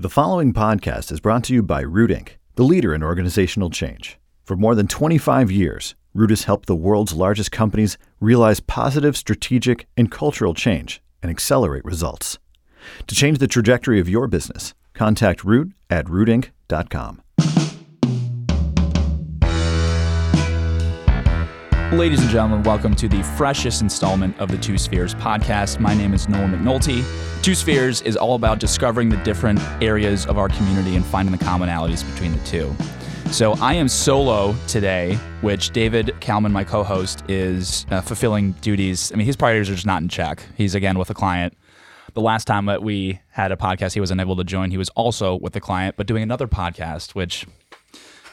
The following podcast is brought to you by Root Inc., the leader in organizational change. For more than 25 years, Root has helped the world's largest companies realize positive strategic and cultural change and accelerate results. To change the trajectory of your business, contact Root at rootinc.com. Ladies and gentlemen, welcome to the freshest installment of the Two Spheres podcast. My name is Noel McNulty. Two Spheres is all about discovering the different areas of our community and finding the commonalities between the two. So I am solo today, which David Kalman, my co-host, is uh, fulfilling duties. I mean, his priorities are just not in check. He's again with a client. The last time that we had a podcast, he was unable to join. He was also with the client, but doing another podcast, which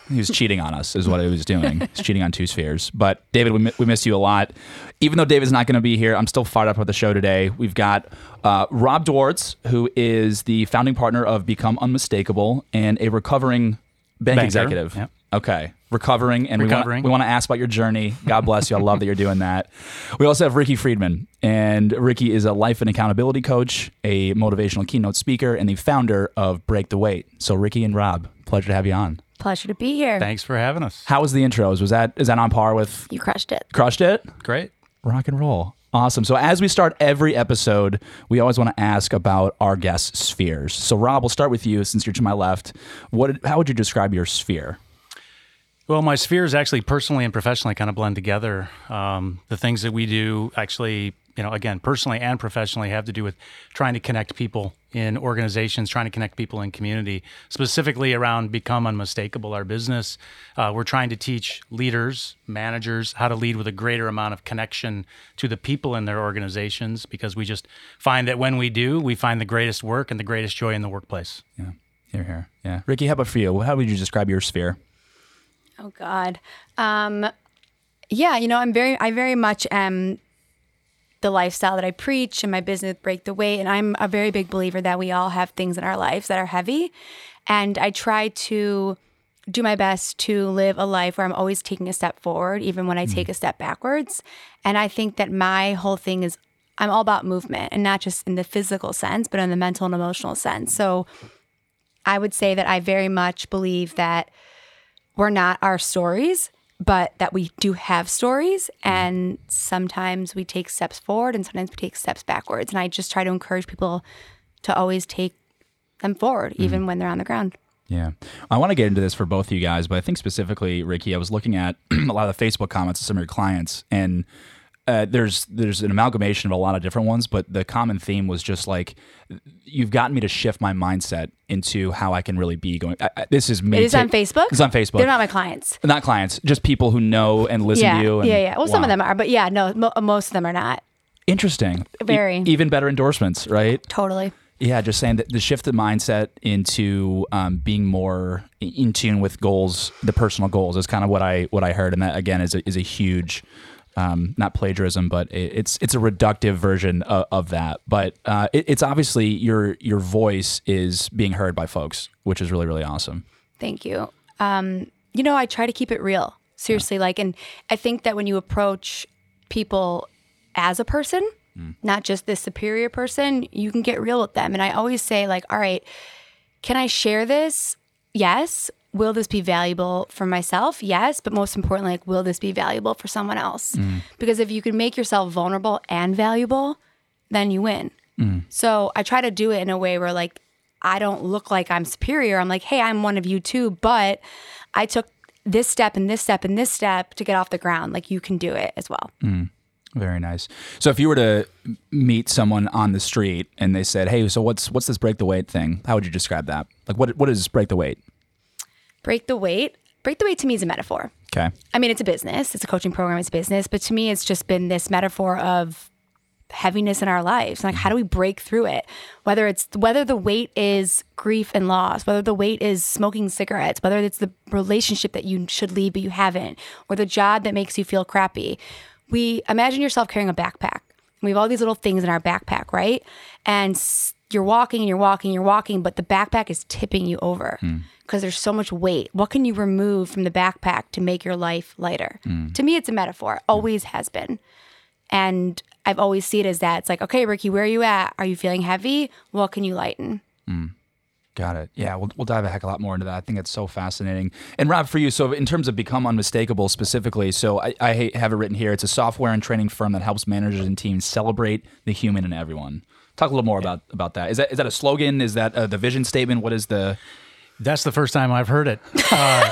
he was cheating on us, is what he was doing. He's cheating on two spheres. But David, we, mi- we miss you a lot. Even though David's not going to be here, I'm still fired up with the show today. We've got uh, Rob Dwortz, who is the founding partner of Become Unmistakable and a recovering bank Banker, executive. yep. Okay, recovering, and Recovering. we want to ask about your journey. God bless you. I love that you're doing that. We also have Ricki Friedman, and Ricki is a life and accountability coach, a motivational keynote speaker, and the founder of Break the Weight. So, Ricki and Rob, pleasure to have you on. Pleasure to be here. Thanks for having us. How was the intros? Was that is that on par with You crushed it. Crushed It? Great. Rock and roll. Awesome. So as we start every episode, we always want to ask about our guest spheres. So Rob, we'll start with you since you're to my left. What how would you describe your sphere? Well, my spheres actually personally and professionally kind of blend together. Um, the things that we do actually, you know, again, personally and professionally have to do with trying to connect people in organizations, trying to connect people in community, specifically around Become Unmistakable, our business. Uh, we're trying to teach leaders, managers, how to lead with a greater amount of connection to the people in their organizations because we just find that when we do, we find the greatest work and the greatest joy in the workplace. Yeah. Here, here. Yeah. Ricki, how about for you? How would you describe your sphere? Oh God. Um, yeah, you know, I'm very, I very much am the lifestyle that I preach and my business break the weight. And I'm a very big believer that we all have things in our lives that are heavy. And I try to do my best to live a life where I'm always taking a step forward, even when I mm. take a step backwards. And I think that my whole thing is I'm all about movement and not just in the physical sense, but in the mental and emotional sense. So I would say that I very much believe that we're not our stories, but that we do have stories. And sometimes we take steps forward and sometimes we take steps backwards. And I just try to encourage people to always take them forward, mm-hmm. even when they're on the ground. Yeah. I want to get into this for both of you guys, but I think specifically, Ricki, I was looking at a lot of the Facebook comments of some of your clients and uh, there's there's an amalgamation of a lot of different ones, but the common theme was just like you've gotten me to shift my mindset into how I can really be going. I, I, this is me. It is ta- on Facebook? It's on Facebook. They're not my clients. not clients, just people who know and listen yeah, to you. And, yeah, yeah. Well, some of them are, but yeah, no, mo- most of them are not. interesting. E- Very. even better endorsements, right? Totally. Yeah, just saying that the shift of mindset into um, being more in tune with goals, the personal goals, is kind of what I what I heard, and that again is a, is a huge, um, not plagiarism, but it, it's it's a reductive version of, of that. But uh, it, it's obviously your your voice is being heard by folks, which is really really awesome. Thank you. Um, you know, I try to keep it real. Seriously, like, and I think that when you approach people as a person, not just this superior person, you can get real with them. And I always say, like, all right, can I share this? Yes. Will this be valuable for myself? Yes. But most importantly, like, will this be valuable for someone else? Mm. Because if you can make yourself vulnerable and valuable, then you win. Mm. So I try to do it in a way where, like, I don't look like I'm superior. I'm like, hey, I'm one of you too, but I took this step and this step and this step to get off the ground. Like, you can do it as well. Mm. Very nice. So if you were to meet someone on the street and they said, "Hey, so what's what's this break the weight thing?" How would you describe that? Like, what what is break the weight? Break the weight. Break the weight to me is a metaphor. Okay. I mean, it's a business, it's a coaching program, it's a business, but to me, it's just been this metaphor of heaviness in our lives. Like, how do we break through it? Whether it's whether the weight is grief and loss, whether the weight is smoking cigarettes, whether it's the relationship that you should leave but you haven't, or the job that makes you feel crappy. We imagine yourself carrying a backpack. We have all these little things in our backpack, right? And s- you're walking and you're walking, you're walking, but the backpack is tipping you over hmm. because there's so much weight. What can you remove from the backpack to make your life lighter? Hmm. To me, it's a metaphor, always has been. And I've always seen it as that. It's like, okay, Ricki, where are you at? Are you feeling heavy? What can you lighten? Hmm. Got it. Yeah, we'll, we'll dive a heck of a lot more into that. I think it's so fascinating. And Rob, for you, so in terms of Become Unmistakable specifically, so I, I have it written here. It's a software and training firm that helps managers and teams celebrate the human in everyone. Talk a little more about about that. Is that is that a slogan? Is that uh, the vision statement? What is the? That's the first time I've heard it. Uh,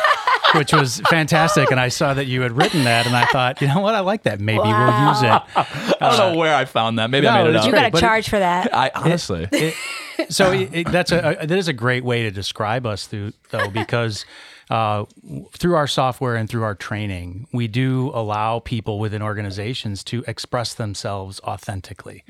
which was fantastic. And I saw that you had written that, and I thought, you know what, I like that. Maybe Wow. we'll use it. I don't know where I found that. Maybe I made it it's up. You got but to it- charge for that. I honestly. It- so it, it- that's a, a that is a great way to describe us through though because uh, through our software and through our training we do allow people within organizations to express themselves authentically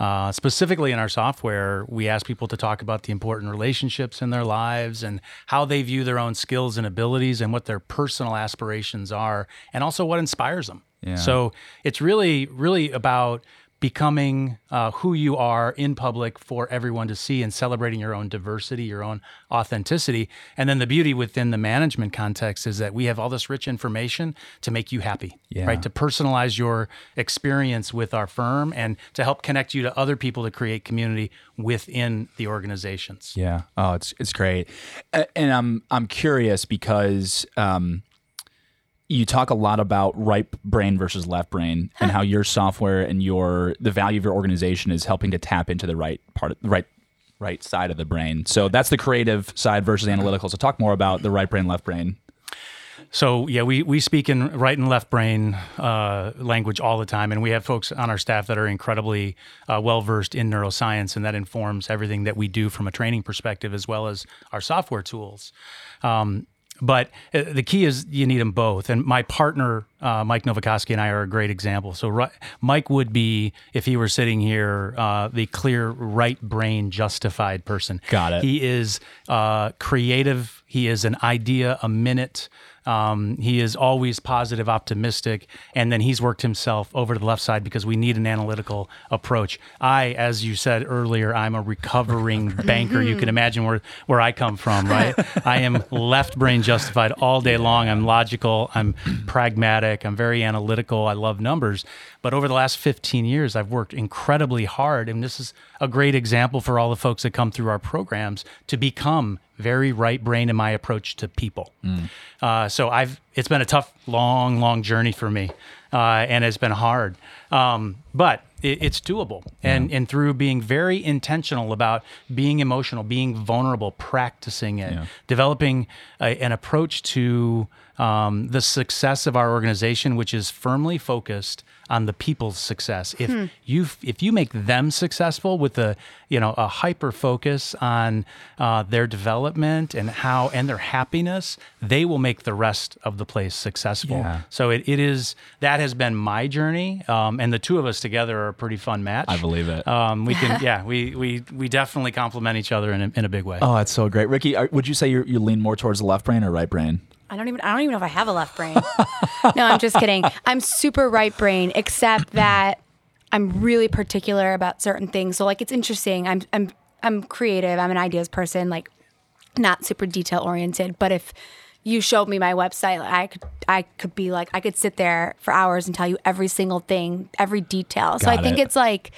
uh, specifically in our software we ask people to talk about the important relationships in their lives and how they view their own skills and abilities and what their personal aspirations are and also what inspires them Yeah. so it's really really about becoming uh, who you are in public for everyone to see and celebrating your own diversity, your own authenticity. And then the beauty within the management context is that we have all this rich information to make you happy, Yeah. right? To personalize your experience with our firm and to help connect you to other people to create community within the organizations. Yeah. Oh, it's it's great, and I'm I'm curious because um, you talk a lot about right brain versus left brain, and how your software and your the value of your organization is helping to tap into the right part, of, the right right side of the brain. So that's the creative side versus analytical. So talk more about the right brain, left brain. So yeah, we we speak in right and left brain uh, language all the time, and we have folks on our staff that are incredibly uh, well versed in neuroscience, and that informs everything that we do from a training perspective as well as our software tools. Um, but uh, the key is you need them both. And my partner, uh, Mike Novakoski, and I are a great example. So ri- Mike would be, if he were sitting here, uh, the clear right brain justified person. Got it. He is uh, creative. He is an idea a minute. Um, he is always positive, optimistic, and then he's worked himself over to the left side because we need an analytical approach. I, as you said earlier, I'm a recovering banker. You can imagine where where I come from, right? I am left brain justified all day long. I'm logical. I'm pragmatic. I'm very analytical. I love numbers. But over the last 15 years, I've worked incredibly hard, and this is a great example for all the folks that come through our programs to become very right brain in my approach to people. Uh, so I've it's been a tough, long, long journey for me, uh, and it's been hard, um, but it, it's doable. And and through being very intentional about being emotional, being vulnerable, practicing it, developing a, an approach to um, the success of our organization, which is firmly focused on the people's success. If you if you make them successful with a you know a hyper focus on uh, their development and how and their happiness, they will make the rest of the place successful. Yeah. So it, it is that has been my journey, um, and the two of us together are a pretty fun match. I believe it. Um, we can yeah we we we definitely complement each other in a, in a big way. Oh, that's so great, Ricki. Are, would you say you you lean more towards the left brain or right brain? I don't even I don't even know if I have a left brain. no, I'm just kidding. I'm super right brain, except that I'm really particular about certain things. So like it's interesting. I'm I'm I'm creative. I'm an ideas person, like not super detail oriented. But if you showed me my website, like, I could I could be like I could sit there for hours and tell you every single thing, every detail. So Got I think it. it's like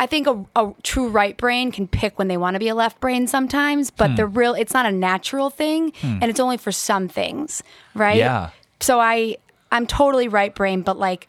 I think a, a true right brain can pick when they want to be a left brain sometimes, Hmm. but the real it's not a natural thing and it's only for some things, right? Yeah. So I I'm totally right brain, but like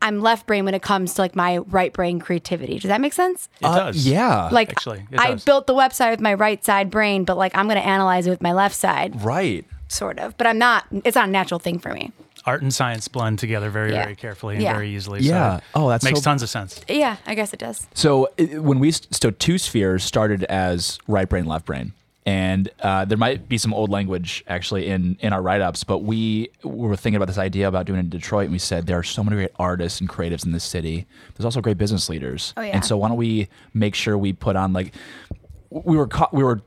I'm left brain when it comes to like my right brain creativity. Does that make sense? it does. Yeah. Like actually, I does. built the website with my right side brain, but like I'm going to analyze it with my left side, right. sort of. But I'm not. It's not a natural thing for me. Art and science blend together very Yeah. very carefully and Yeah. very easily. Yeah. So Oh, that makes so- tons of sense. Yeah, I guess it does. So it- when we so two spheres started as right brain, left brain, and uh, there might be some old language actually in in our write ups, but we were thinking about this idea about doing it in Detroit, and we said there are so many great artists and creatives in this city. There's also great business leaders, Oh, yeah. and so why don't we make sure we put on like we were caught, we were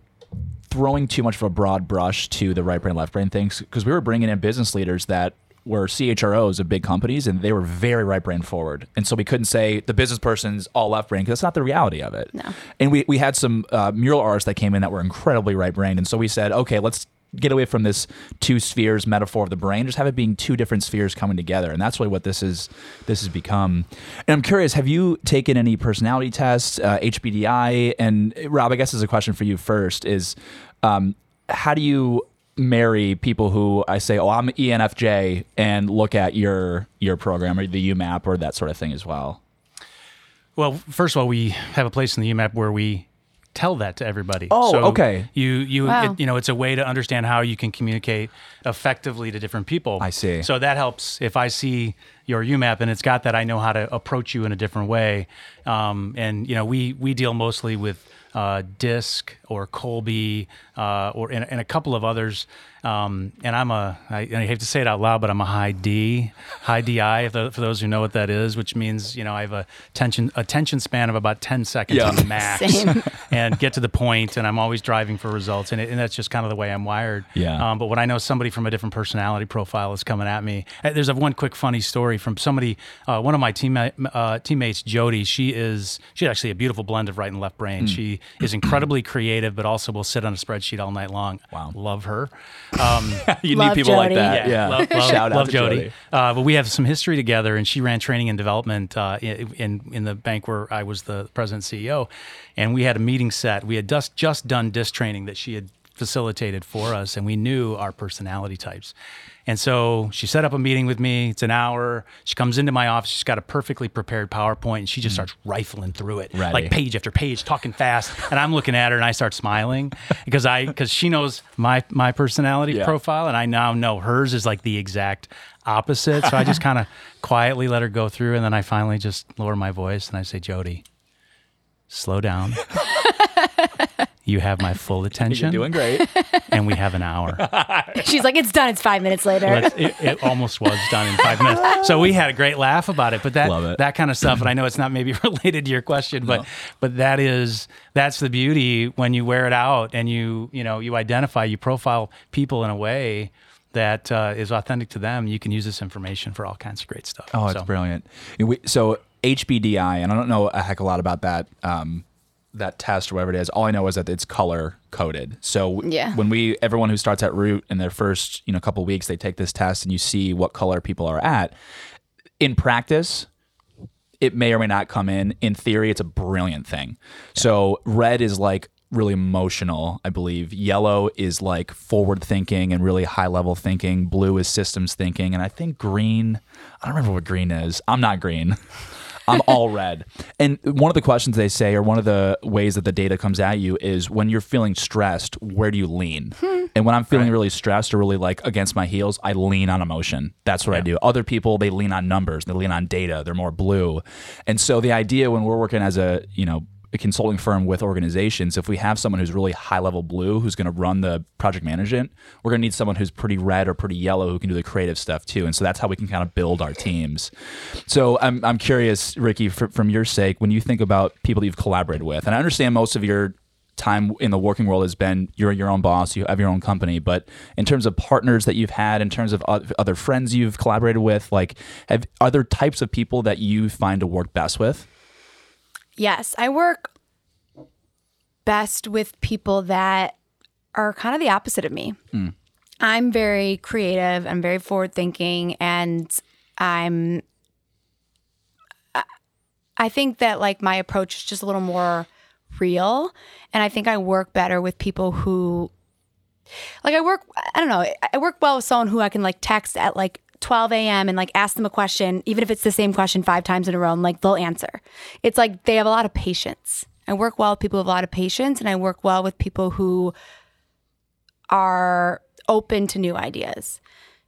throwing too much of a broad brush to the right brain left brain things because we were bringing in business leaders that were CHROs of big companies and they were very right brain forward. And so we couldn't say the business person's all left brain because that's not the reality of it. No. And we, we had some uh, mural artists that came in that were incredibly right brained. And so we said, okay, let's get away from this two spheres metaphor of the brain, just have it being two different spheres coming together, and that's really what this is. This has become. And I'm curious, have you taken any personality tests, uh, HBDI? And Rob, I guess is a question for you first: is um, how do you marry people who I say, "Oh, I'm ENFJ," and look at your your program or the UMAP or that sort of thing as well? Well, first of all, we have a place in the UMAP where we tell that to everybody. Oh, okay. You you Wow. it, you know, it's a way to understand how you can communicate effectively to different people. I see. So that helps if I see your UMAP and it's got that, I know how to approach you in a different way. Um, and you know, we we deal mostly with uh, DISC or Kolbe uh, or and, and a couple of others. Um, and I'm a I, I hate to say it out loud, but I'm a high D, high DI. For, those who know what that is, which means you know I have a tension attention span of about ten seconds Yeah. on the max, Same. and get to the point. And I'm always driving for results, and, it, and that's just kind of the way I'm wired. Yeah. Um, but when I know somebody from a different personality profile is coming at me, there's a one quick funny story from somebody. Uh, one of my team uh, teammates, Jody. She is she's actually a beautiful blend of right and left brain. She is incredibly creative, but also will sit on a spreadsheet all night long. Wow. love her. Um, you Love need people like that. Yeah. love, love, Shout out love to Jody. Jody. Uh, but we have some history together, and she ran training and development uh, in, in in the bank where I was the president and CEO, and we had a meeting set. We had just just done disc training that she had facilitated for us, and we knew our personality types. And so she set up a meeting with me. It's an hour. She comes into my office. She's got a perfectly prepared PowerPoint, and she just starts rifling through it, Mm. Ready. like page after page, talking fast. And I'm looking at her, and I start smiling because I because she knows my my personality Yeah. profile, and I now know hers is like the exact opposite. So I just kind of quietly let her go through, and then I finally just lower my voice and I say, "Jody, slow down. you have my full attention, You're doing great. and we have an hour." She's like, it's done. It's five minutes later. Well, it's- it, it almost was done in five minutes. So we had a great laugh about it. But that Love it. that kind of stuff, and I know it's not maybe related to your question, but but that is that's the beauty when you wear it out and you you know you identify, you profile people in a way that uh, is authentic to them. You can use this information for all kinds of great stuff. Oh, it's So- brilliant. We- So HBDI, and I don't know a heck of a lot about that um, that test or whatever it is. All I know is that it's color coded. So Yeah. when we everyone who starts at Root in their first you know couple weeks, they take this test and you see what color people are at. In practice, it may or may not come in. In theory, it's a brilliant thing. So red is like really emotional, I believe. Yellow is like forward thinking and really high level thinking. Blue is systems thinking. And I think green, I don't remember what green is. I'm not green. I'm all red. And one of the questions they say, or one of the ways that the data comes at you, is when you're feeling stressed, where do you lean? Hmm. And when I'm feeling really stressed or really like against my heels, I lean on emotion. That's what I do. Other people, they lean on numbers, they lean on data, they're more blue. And so the idea when we're working as a, you know, a consulting firm with organizations, if we have someone who's really high level blue who's going to run the project management, we're going to need someone who's pretty red or pretty yellow who can do the creative stuff too. And so that's how we can kind of build our teams. So I'm, I'm curious, Ricki, fr from your sake, when you think about people that you've collaborated with, and I understand most of your time in the working world has been you're your own boss, you have your own company, but in terms of partners that you've had, in terms of other friends you've collaborated with, like, have, are there types of people that you find to work best with? Yes, I work best with people that are kind of the opposite of me. Hmm. I'm very creative, I'm very forward thinking, and I'm I- I think that like my approach is just a little more real, and I think I work better with people who like I work I don't know, I work well with someone who I can like text at like 12 a.m. and like ask them a question, even if it's the same question five times in a row, and like they'll answer. It's like they have a lot of patience. I work well with people who have a lot of patience, and I work well with people who are open to new ideas.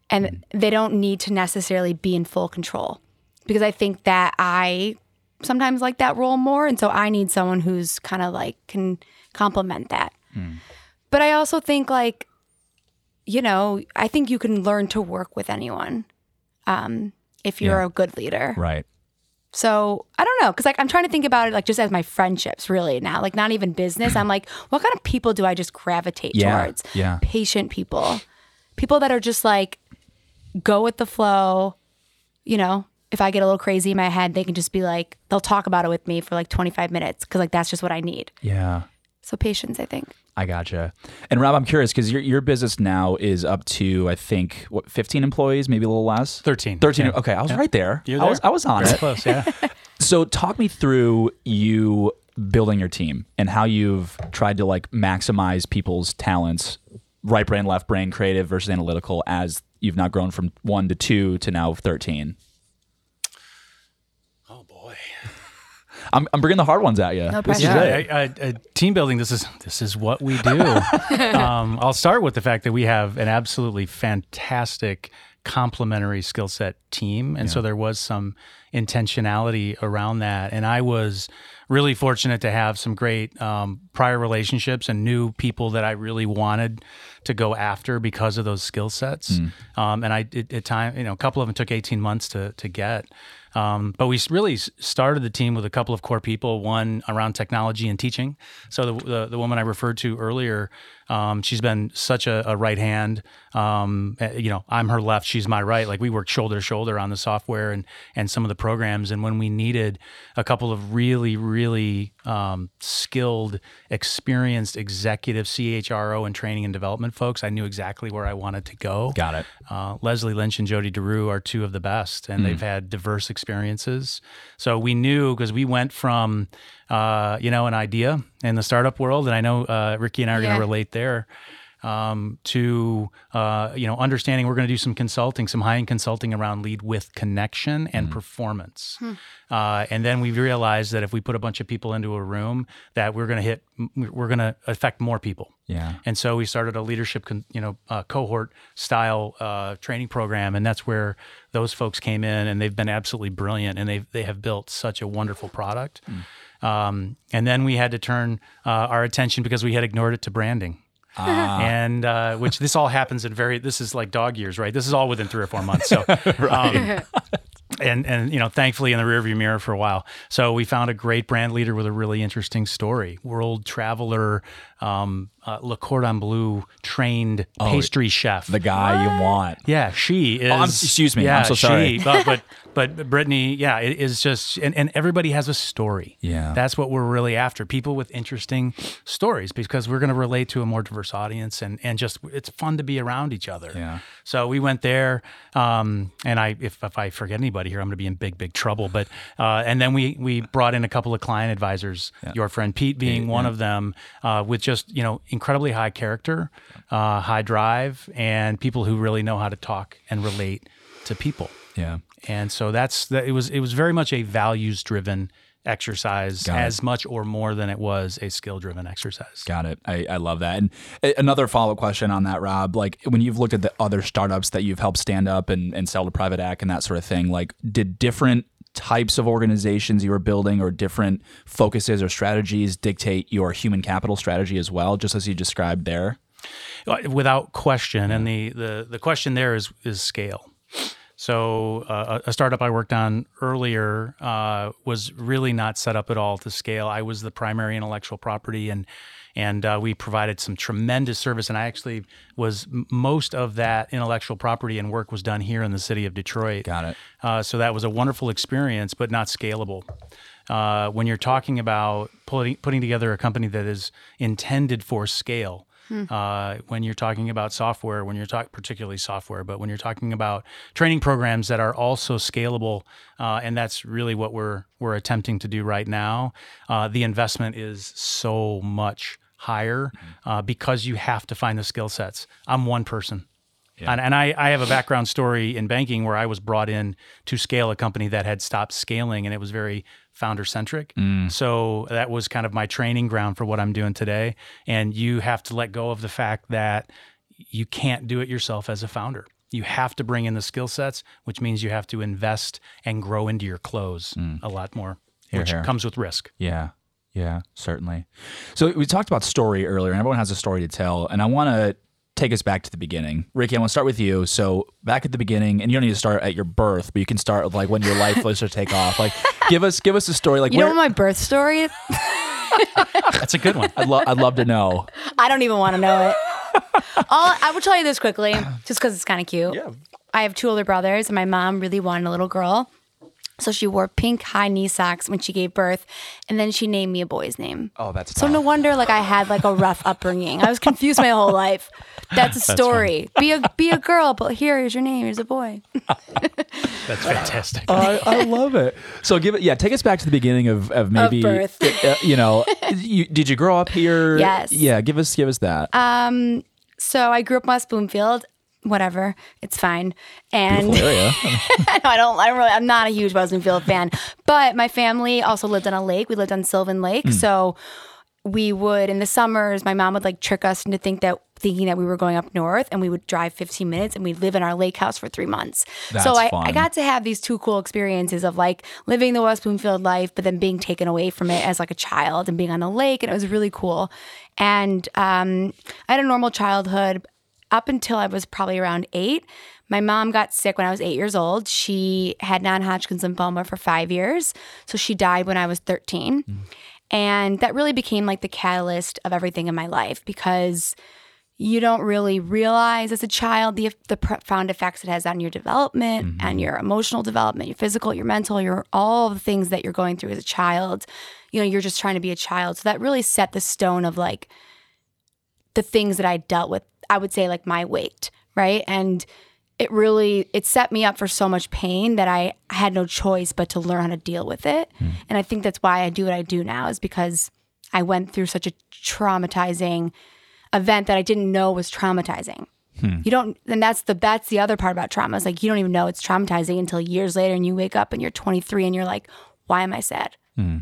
And they don't need to necessarily be in full control because I think that I sometimes like that role more. And so I need someone who's kind of like can complement that. Hmm. But I also think like, you know, I think you can learn to work with anyone um, if you're Yeah. a good leader. Right. So I don't know, because like I'm trying to think about it like just as my friendships really now, like not even business. I'm like, what kind of people do I just gravitate Yeah, towards? yeah. Patient people, people that are just like go with the flow. You know, if I get a little crazy in my head, they can just be like, they'll talk about it with me for like 25 minutes because like that's just what I need. Yeah. So patience, I think. I gotcha. And Rob, I'm curious because your your business now is up to I think what 15 employees, maybe a little less. 13. 13. Yeah. Okay, I was right there. You're I was. I was on Very it. close, yeah. So talk me through you building your team and how you've tried to like maximize people's talents, right brain, left brain, creative versus analytical as you've now grown from 1 to 2 to now 13. oh boy. I'm, I'm bringing the hard ones at you. No This is pressure. it. Yeah, I, I, I, team building. This is this is what we do. um, I'll start with the fact that we have an absolutely fantastic complementary skill set team, and so there was some intentionality around that. And I was really fortunate to have some great um, prior relationships and new people that I really wanted to go after because of those skill sets. Um, and I it, at time, you know, a couple of them took 18 months to to get. Um, but we really started the team with a couple of core people. One around technology and teaching. So the the, the woman I referred to earlier, um, she's been such a, a right hand. Um, eh, you know, I'm her left, she's my right. Like we worked shoulder to shoulder on the software and and some of the programs. And when we needed a couple of really really um, skilled, experienced executive CHRO and training and development folks, I knew exactly where I wanted to go. Got it. Uh, Leslie Lynch and Jody DeRue are two of the best, and they've had diverse experiences. So we knew because we went from, uh, you know, an idea in the startup world, and I know uh, Ricki and I are going to relate there. Um, to uh, you know, understanding we're going to do some consulting, some high end consulting around lead with connection and performance, uh, and then we realized that if we put a bunch of people into a room, that we're going to hit, we're going to affect more people. Yeah. And so we started a leadership, con- you know, uh, cohort style uh, training program, and that's where those folks came in, and they've been absolutely brilliant, and they they have built such a wonderful product. Um, and then we had to turn uh, our attention because we had ignored it to branding. and uh, which this all happens in very this is like dog years right? This is all within three or four months. So um, and and you know thankfully in the rearview mirror for a while. So we found a great brand leader with a really interesting story. World traveler um, uh, le cordon bleu trained pastry chef The guy you want. yeah, she is. Oh, I'm- excuse me, I'm Yeah, so sorry. She, but, but but Brittany, yeah, it is just, and, and everybody has a story. Yeah. that's what we're really after. People with interesting stories because we're going to relate to a more diverse audience, and and just it's fun to be around each other. Yeah. So we went there, um, and I if if I forget anybody here, I'm going to be in big big trouble. But uh, and then we we brought in a couple of client advisors. Your friend Pete being one of them, uh, with just you know incredibly high character, uh, high drive, and people who really know how to talk and relate to people. Yeah. And so that's that. It was it was very much a values driven exercise, Got it. as much or more than it was a skill driven exercise. Got it. I, I love that. And another follow up question on that, Rob. Like when you've looked at the other startups that you've helped stand up and, and sell to private act and that sort of thing, like did different types of organizations you were building or different focuses or strategies dictate your human capital strategy as well, just as you described there? Without question. And the, the, the question there is, is scale. So uh, a startup I worked on earlier uh, was really not set up at all to scale. I was the primary intellectual property, and and uh, we provided some tremendous service. And I actually was most of that intellectual property and work was done here in the city of Detroit. Got it. Uh, so that was a wonderful experience, but not scalable. Uh, when you're talking about putting putting together a company that is intended for scale, uh, when you're talking about software, when you're talking particularly software, but when you're talking about training programs that are also scalable, uh, and that's really what we're we're attempting to do right now. Uh, the investment is so much higher uh, because you have to find the skill sets. I'm one person. And, and I, I have a background story in banking where I was brought in to scale a company that had stopped scaling and it was very founder centric. Mm. So that was kind of my training ground for what I'm doing today. And you have to let go of the fact that you can't do it yourself as a founder. You have to bring in the skill sets, which means you have to invest and grow into your close mm. a lot more, which here. comes with risk. Yeah. Yeah, certainly. So we talked about story earlier, and everyone has a story to tell. And I want to take us back to the beginning. Ricki, I want to start with you. So back at the beginning, and you don't need to start at your birth, but you can start with like when your life was to take off. Like, give us give us a story. Like, You where, know my birth story? That's a good one. I'd, lo- I'd love to know. I don't even want to know it. I'll, I will tell you this quickly, just because it's kind of cute. Yeah. I have two older brothers, and my mom really wanted a little girl. So she wore pink high knee socks when she gave birth, and then she named me a boy's name. Oh, that's So no wonder like I had like a rough upbringing. I was confused my whole life. That's a story. be a be a girl, but here's your name. Here's a boy. That's fantastic. I, I love it. So give it, yeah. Take us back to the beginning of, of maybe, of birth. uh, you know, you, did you grow up here? Yes. Yeah. Give us, give us that. Um, so I grew up in West Bloomfield. Whatever, it's fine. And no, I don't. I don't really. I'm not a huge West Bloomfield fan. But my family also lived on a lake. We lived on Sylvan Lake, so we would in the summers. My mom would like trick us into think that thinking that we were going up north, and we would drive 15 minutes, and we'd live in our lake house for three months. That's so I, fun. I got to have these two cool experiences of like living the West Bloomfield life, but then being taken away from it as like a child and being on a lake, and it was really cool. And um, I had a normal childhood up until I was probably around eight. My mom got sick when I was eight years old. She had non Hodgkin's lymphoma for five years. So she died when I was 13. Mm-hmm. And that really became like the catalyst of everything in my life because you don't really realize as a child the, the profound effects it has on your development mm-hmm. and your emotional development, your physical, your mental, your all the things that you're going through as a child. You know, you're just trying to be a child. So that really set the stone of like, the things that I dealt with, I would say like my weight, right? And it really it set me up for so much pain that I had no choice but to learn how to deal with it. Hmm. And I think that's why I do what I do now is because I went through such a traumatizing event that I didn't know was traumatizing. Hmm. You don't and that's the that's the other part about trauma is like you don't even know it's traumatizing until years later and you wake up and you're 23 and you're like why am I sad? Hmm.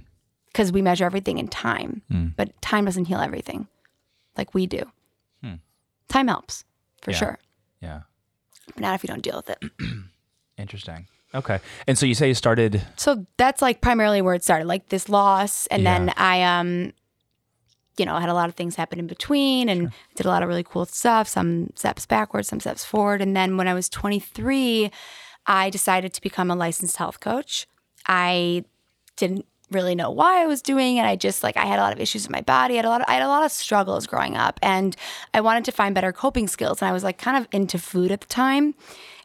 Because we measure everything in time, but time doesn't heal everything like we do. Time helps for Yeah. sure, yeah. but not if you don't deal with it. Interesting. Okay. And so you say you started, so that's like primarily where it started, like this loss, and Yeah. then I um, you know, had a lot of things happen in between, and did a lot of really cool stuff. Some steps backwards, some steps forward, and then when I was 23, I decided to become a licensed health coach. I didn't really know why I was doing it. I just like I had a lot of issues with my body. I had a lot of I had a lot of struggles growing up and I wanted to find better coping skills and I was like kind of into food at the time.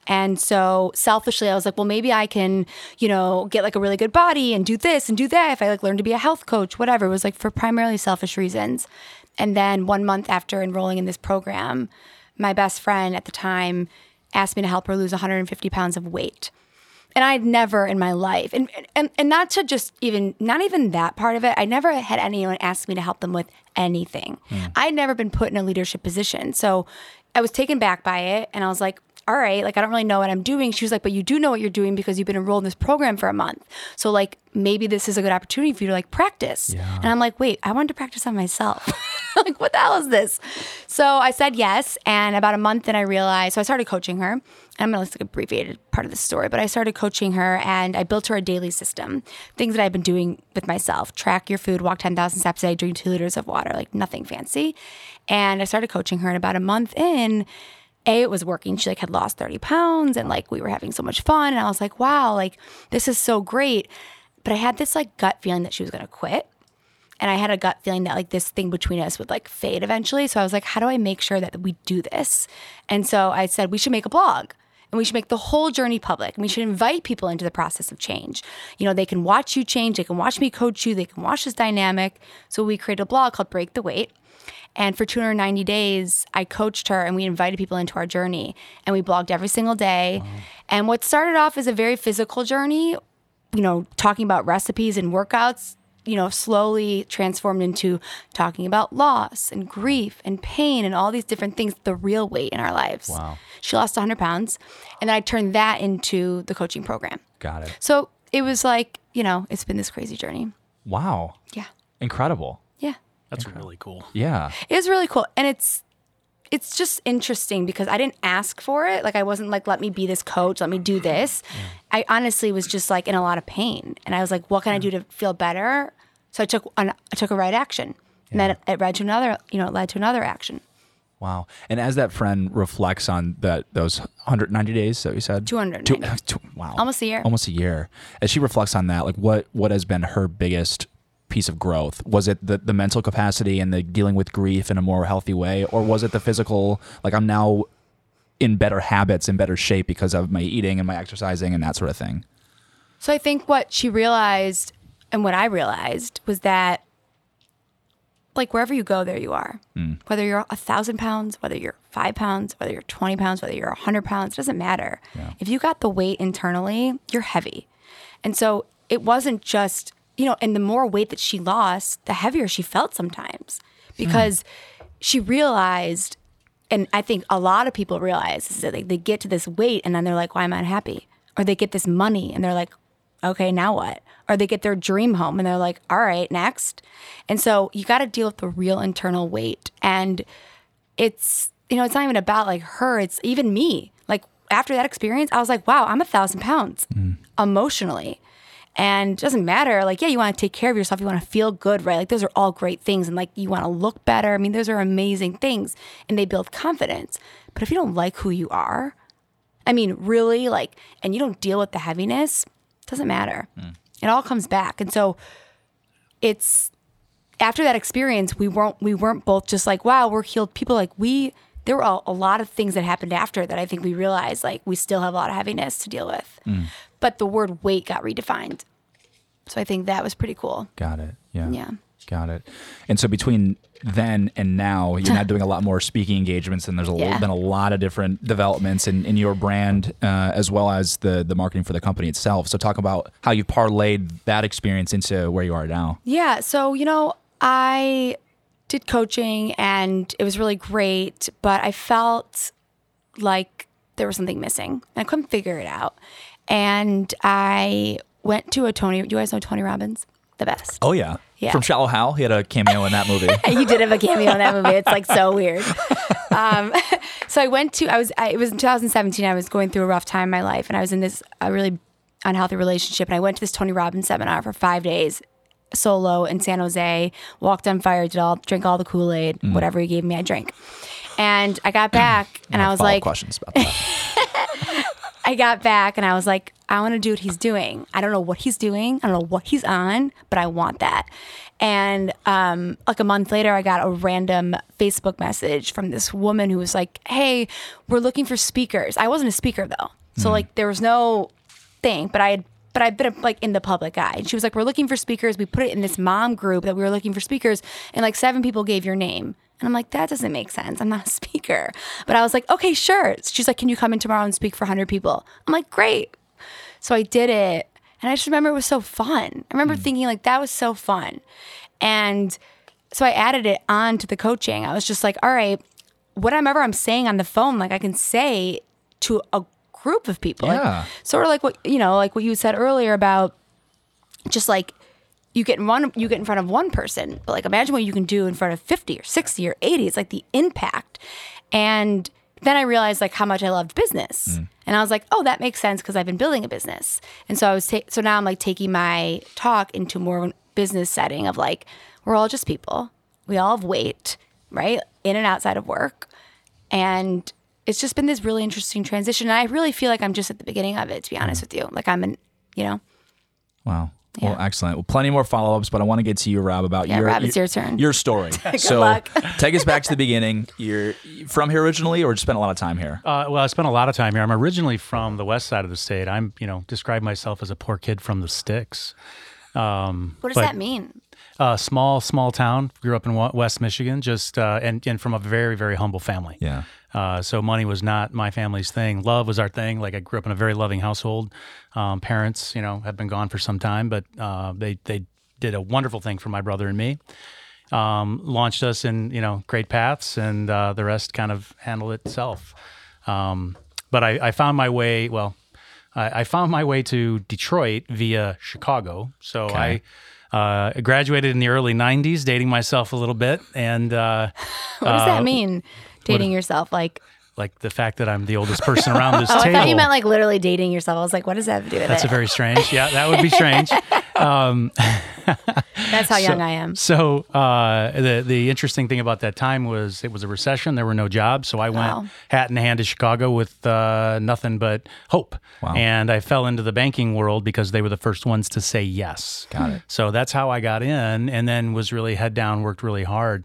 And so selfishly I was like, well maybe I can, you know, get like a really good body and do this and do that if I like learn to be a health coach, whatever. It was like for primarily selfish reasons. And then 1 month after enrolling in this program, my best friend at the time asked me to help her lose 150 pounds of weight and I'd never in my life, and, and and not to just even not even that part of it. I never had anyone ask me to help them with anything. Hmm. I'd never been put in a leadership position, so I was taken back by it, and I was like, "All right, like I don't really know what I'm doing." She was like, "But you do know what you're doing because you've been enrolled in this program for a month. So like maybe this is a good opportunity for you to like practice." And I'm like, "Wait, I wanted to practice on myself. like what the hell is this?" So I said yes, and about a month, then I realized. So I started coaching her. I'm going to like abbreviated part of the story, but I started coaching her and I built her a daily system. Things that I've been doing with myself track your food, walk 10,000 steps a day, drink two liters of water, like nothing fancy. And I started coaching her, and about a month in, a it was working she like had lost 30 pounds and like we were having so much fun and i was like wow like this is so great but i had this like gut feeling that she was going to quit and I had a gut feeling that like this thing between us would like fade eventually. So I was like, how do I make sure that we do this? And so I said, we should make a blog and we should make the whole journey public and we should invite people into the process of change. You know, they can watch you change, they can watch me coach you, they can watch this dynamic. So we created a blog called Break the Weight. And for 290 days, I coached her and we invited people into our journey and we blogged every single day. And what started off as a very physical journey, you know, talking about recipes and workouts, you know, slowly transformed into talking about loss and grief and pain and all these different things, the real weight in our lives. Wow. She lost 100 pounds. And then I turned that into the coaching program. got it. So it was like, you know, it's been this crazy journey. Wow. Yeah. Incredible. Yeah. That's really cool. Yeah. It was really cool. And it's, it's just interesting because I didn't ask for it. Like I wasn't like, let me be this coach, let me do this. I honestly was just like in a lot of pain, and I was like, what can I do to feel better? So I took an, I took a right action, and then it, led to another. You know, it led to another action. Wow. And as that friend reflects on that those 190 days that you said, 290. Two- two- wow, Almost a year. almost a year. As she reflects on that, like what what has been her biggest piece of growth? Was it the the mental capacity and the dealing with grief in a more healthy way, or was it the physical? Like I'm now in better habits, in better shape because of my eating and my exercising and that sort of thing. So I think what she realized and what I realized was that like wherever you go, there you are. Hmm. Whether you're a thousand pounds, whether you're five pounds, whether you're 20 pounds, whether you're a hundred pounds, it doesn't matter. If you got the weight internally, you're heavy. And so it wasn't just, you know, and the more weight that she lost, the heavier she felt sometimes because she realized, and I think a lot of people realize is that they, they get to this weight and then they're like, why am I unhappy? Or they get this money and they're like, okay, now what? Or they get their dream home and they're like, all right, next. And so you got to deal with the real internal weight. And it's, you know, it's not even about like her, it's even me. Like after that experience, I was like, wow, I'm a thousand pounds mm. emotionally. And it doesn't matter. Like, yeah, you want to take care of yourself. You want to feel good, right? Like, those are all great things. And like, you want to look better. I mean, those are amazing things and they build confidence. But if you don't like who you are, I mean, really, like, and you don't deal with the heaviness, it doesn't matter. Mm. It all comes back. And so it's after that experience, we weren't we weren't both just like, wow, we're healed people. Like we there were a, a lot of things that happened after that I think we realized like we still have a lot of heaviness to deal with. But the word weight got redefined. So I think that was pretty cool. Got it. Yeah. Yeah. Got it. And so between then and now, you're now doing a lot more speaking engagements, and there's a, Yeah. been a lot of different developments in, in your brand uh, as well as the the marketing for the company itself. So talk about how you parlayed that experience into where you are now. Yeah. So, you know, I did coaching and it was really great, but I felt like there was something missing. And I couldn't figure it out. And I went to a Tony. Do you guys know Tony Robbins? The best. Oh yeah, Yeah. From Shallow Hal, he had a cameo in that movie. he did have a cameo in that movie. It's like so weird. Um, so I went to. I was. I, it was in 2017. I was going through a rough time in my life, and I was in this a really unhealthy relationship. And I went to this Tony Robbins seminar for five days, solo in San Jose. Walked on fire. Did all drank all the Kool Aid. Whatever he gave me, I drank. And I got back, and I was like, questions about that. I got back and I was like, I want to do what he's doing. I don't know what he's doing. I don't know what he's on, but I want that. And um, like a month later, I got a random Facebook message from this woman who was like, Hey, we're looking for speakers. I wasn't a speaker though. So like there was no thing, but I had but I've been like in the public eye. And she was like, We're looking for speakers. We put it in this mom group that we were looking for speakers, and like seven people gave your name. And I'm like, that doesn't make sense. I'm not a speaker. But I was like, okay, sure. She's like, can you come in tomorrow and speak for 100 people? I'm like, great. So I did it. And I just remember it was so fun. I remember hmm. thinking, like, that was so fun. And so I added it on to the coaching. I was just like, all right, whatever I'm saying on the phone, like, I can say to a group of people. Like, sort of like what, you know, like what you said earlier about just like you get in one you get in front of one person but like imagine what you can do in front of 50 or 60 or 80 it's like the impact. And then i realized like how much i loved business. Mm. And i was like oh that makes sense because i've been building a business. And so i was ta- so now i'm like taking my talk into more of a business setting of like we're all just people. We all have weight right in and outside of work. And it's just been this really interesting transition and i really feel like i'm just at the beginning of it to be honest with you like i'm in you know Wow. Well, excellent. Well, plenty more follow ups, but I want to get to you, Rob, about Yeah, your Rob, it's your turn. Your story. so, luck. take us back to the beginning. You're from here originally, or just spent a lot of time here? Uh, well, I spent a lot of time here. I'm originally from the west side of the state. I'm, you know, describe myself as a poor kid from the sticks. Um, what does but, that mean Uh, small, small town. Grew up in West Michigan, just uh, and and from a very, very humble family. Yeah. Uh, so money was not my family's thing. Love was our thing. Like I grew up in a very loving household. Um, parents, you know, have been gone for some time, but uh, they they did a wonderful thing for my brother and me. Um, launched us in you know great paths, and uh, the rest kind of handled itself. Um, but I, I found my way. Well, I, I found my way to Detroit via Chicago. So I. Uh, graduated in the early '90s, dating myself a little bit, and uh, What does that mean? Dating yourself, like like the fact that I'm the oldest person around this oh, I thought you meant like literally dating yourself. I was like, what does that have to do with That's a very strange. Yeah, that would be strange. That's how young I am. So uh, the the interesting thing about that time was it was a recession. There were no jobs, so I went Wow. hat in hand to Chicago with uh, nothing but hope. Wow. And I fell into the banking world because they were the first ones to say yes. Got it. So that's how I got in, and then was really head down, worked really hard.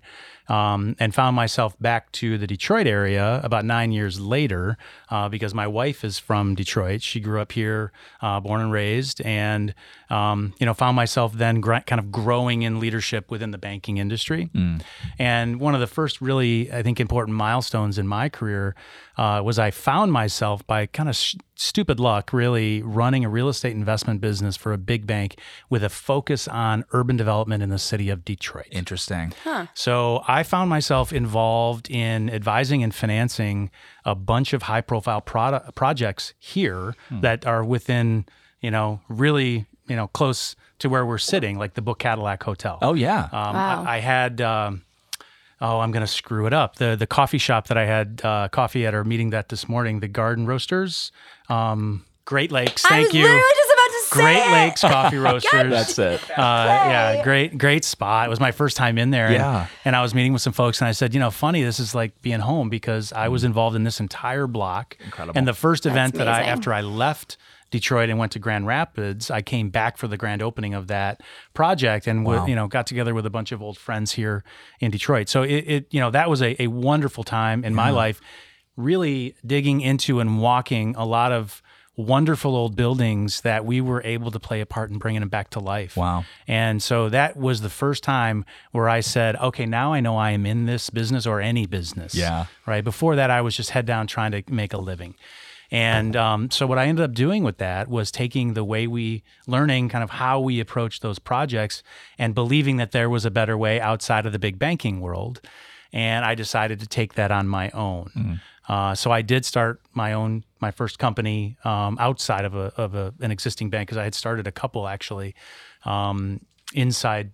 Um, and found myself back to the Detroit area about nine years later uh, because my wife is from Detroit. She grew up here, uh, born and raised, and um, you know found myself then gr- kind of growing in leadership within the banking industry. Mm. And one of the first really, I think, important milestones in my career uh, was I found myself by kind of sh- stupid luck, really running a real estate investment business for a big bank with a focus on urban development in the city of Detroit. Interesting. Huh. So I found myself involved in advising and financing a bunch of high profile product, projects here hmm. that are within, you know, really, you know, close to where we're sitting, like the Book Cadillac Hotel. Oh, yeah. Um, wow. I, I, had. Um, oh, I'm going to screw it up. The the coffee shop that I had uh, coffee at our meeting that this morning, the Garden Roasters, um, Great Lakes. Thank you. Great it. Lakes Coffee Roasters. That's it. Uh, yeah, great, great spot. It was my first time in there. Yeah. And, and, I was meeting with some folks, and I said, you know, funny, this is like being home because I was mm. involved in this entire block. Incredible. And the first event that I, after I left Detroit and went to Grand Rapids, I came back for the grand opening of that project and wow. you know got together with a bunch of old friends here in Detroit. So it, it you know that was a, a wonderful time in my life, really digging into and walking a lot of wonderful old buildings that we were able to play a part in bringing them back to life. Wow. And so that was the first time where I said, okay, now I know I am in this business or any business. Yeah. Right. Before that, I was just head down trying to make a living. And um, so what I ended up doing with that was taking the way we learning kind of how we approach those projects and believing that there was a better way outside of the big banking world. And I decided to take that on my own. Mm. Uh, so I did start my own my first company um, outside of a of a, an existing bank because I had started a couple actually um, inside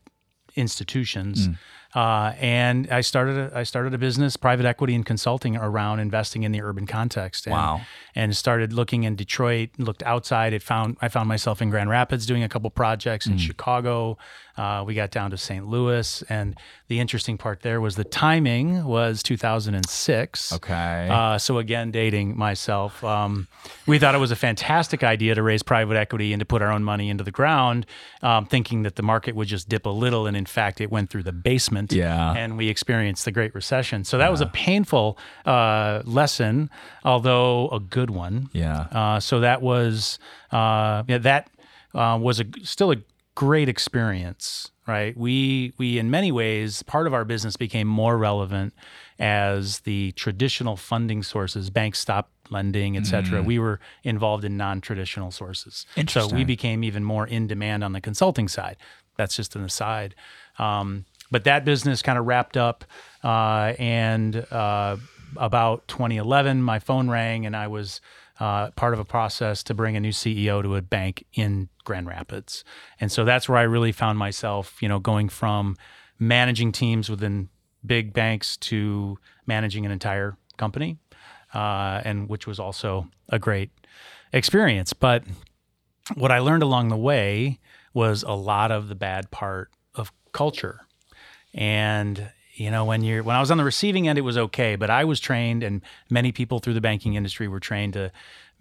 institutions. Mm. Uh, and I started a, I started a business, private equity and consulting around investing in the urban context. And, wow! And started looking in Detroit, looked outside. It found I found myself in Grand Rapids doing a couple projects in mm. Chicago. Uh, we got down to St. Louis, and the interesting part there was the timing was 2006. Okay. Uh, so again, dating myself, um, we thought it was a fantastic idea to raise private equity and to put our own money into the ground, um, thinking that the market would just dip a little, and in fact, it went through the basement. Yeah. And we experienced the Great Recession. So that yeah. was a painful uh, lesson, although a good one. Yeah. Uh, so that was uh, yeah, that uh, was a still a great experience, right? We we in many ways part of our business became more relevant as the traditional funding sources, banks stopped lending, et cetera. Mm. We were involved in non-traditional sources, so we became even more in demand on the consulting side. That's just an aside. Um, but that business kind of wrapped up, uh, and uh, about 2011, my phone rang, and I was uh, part of a process to bring a new CEO to a bank in Grand Rapids. And so that's where I really found myself, you know, going from managing teams within big banks to managing an entire company, uh, and which was also a great experience. But what I learned along the way was a lot of the bad part of culture. And you know when you're when i was on the receiving end it was okay but i was trained and many people through the banking industry were trained to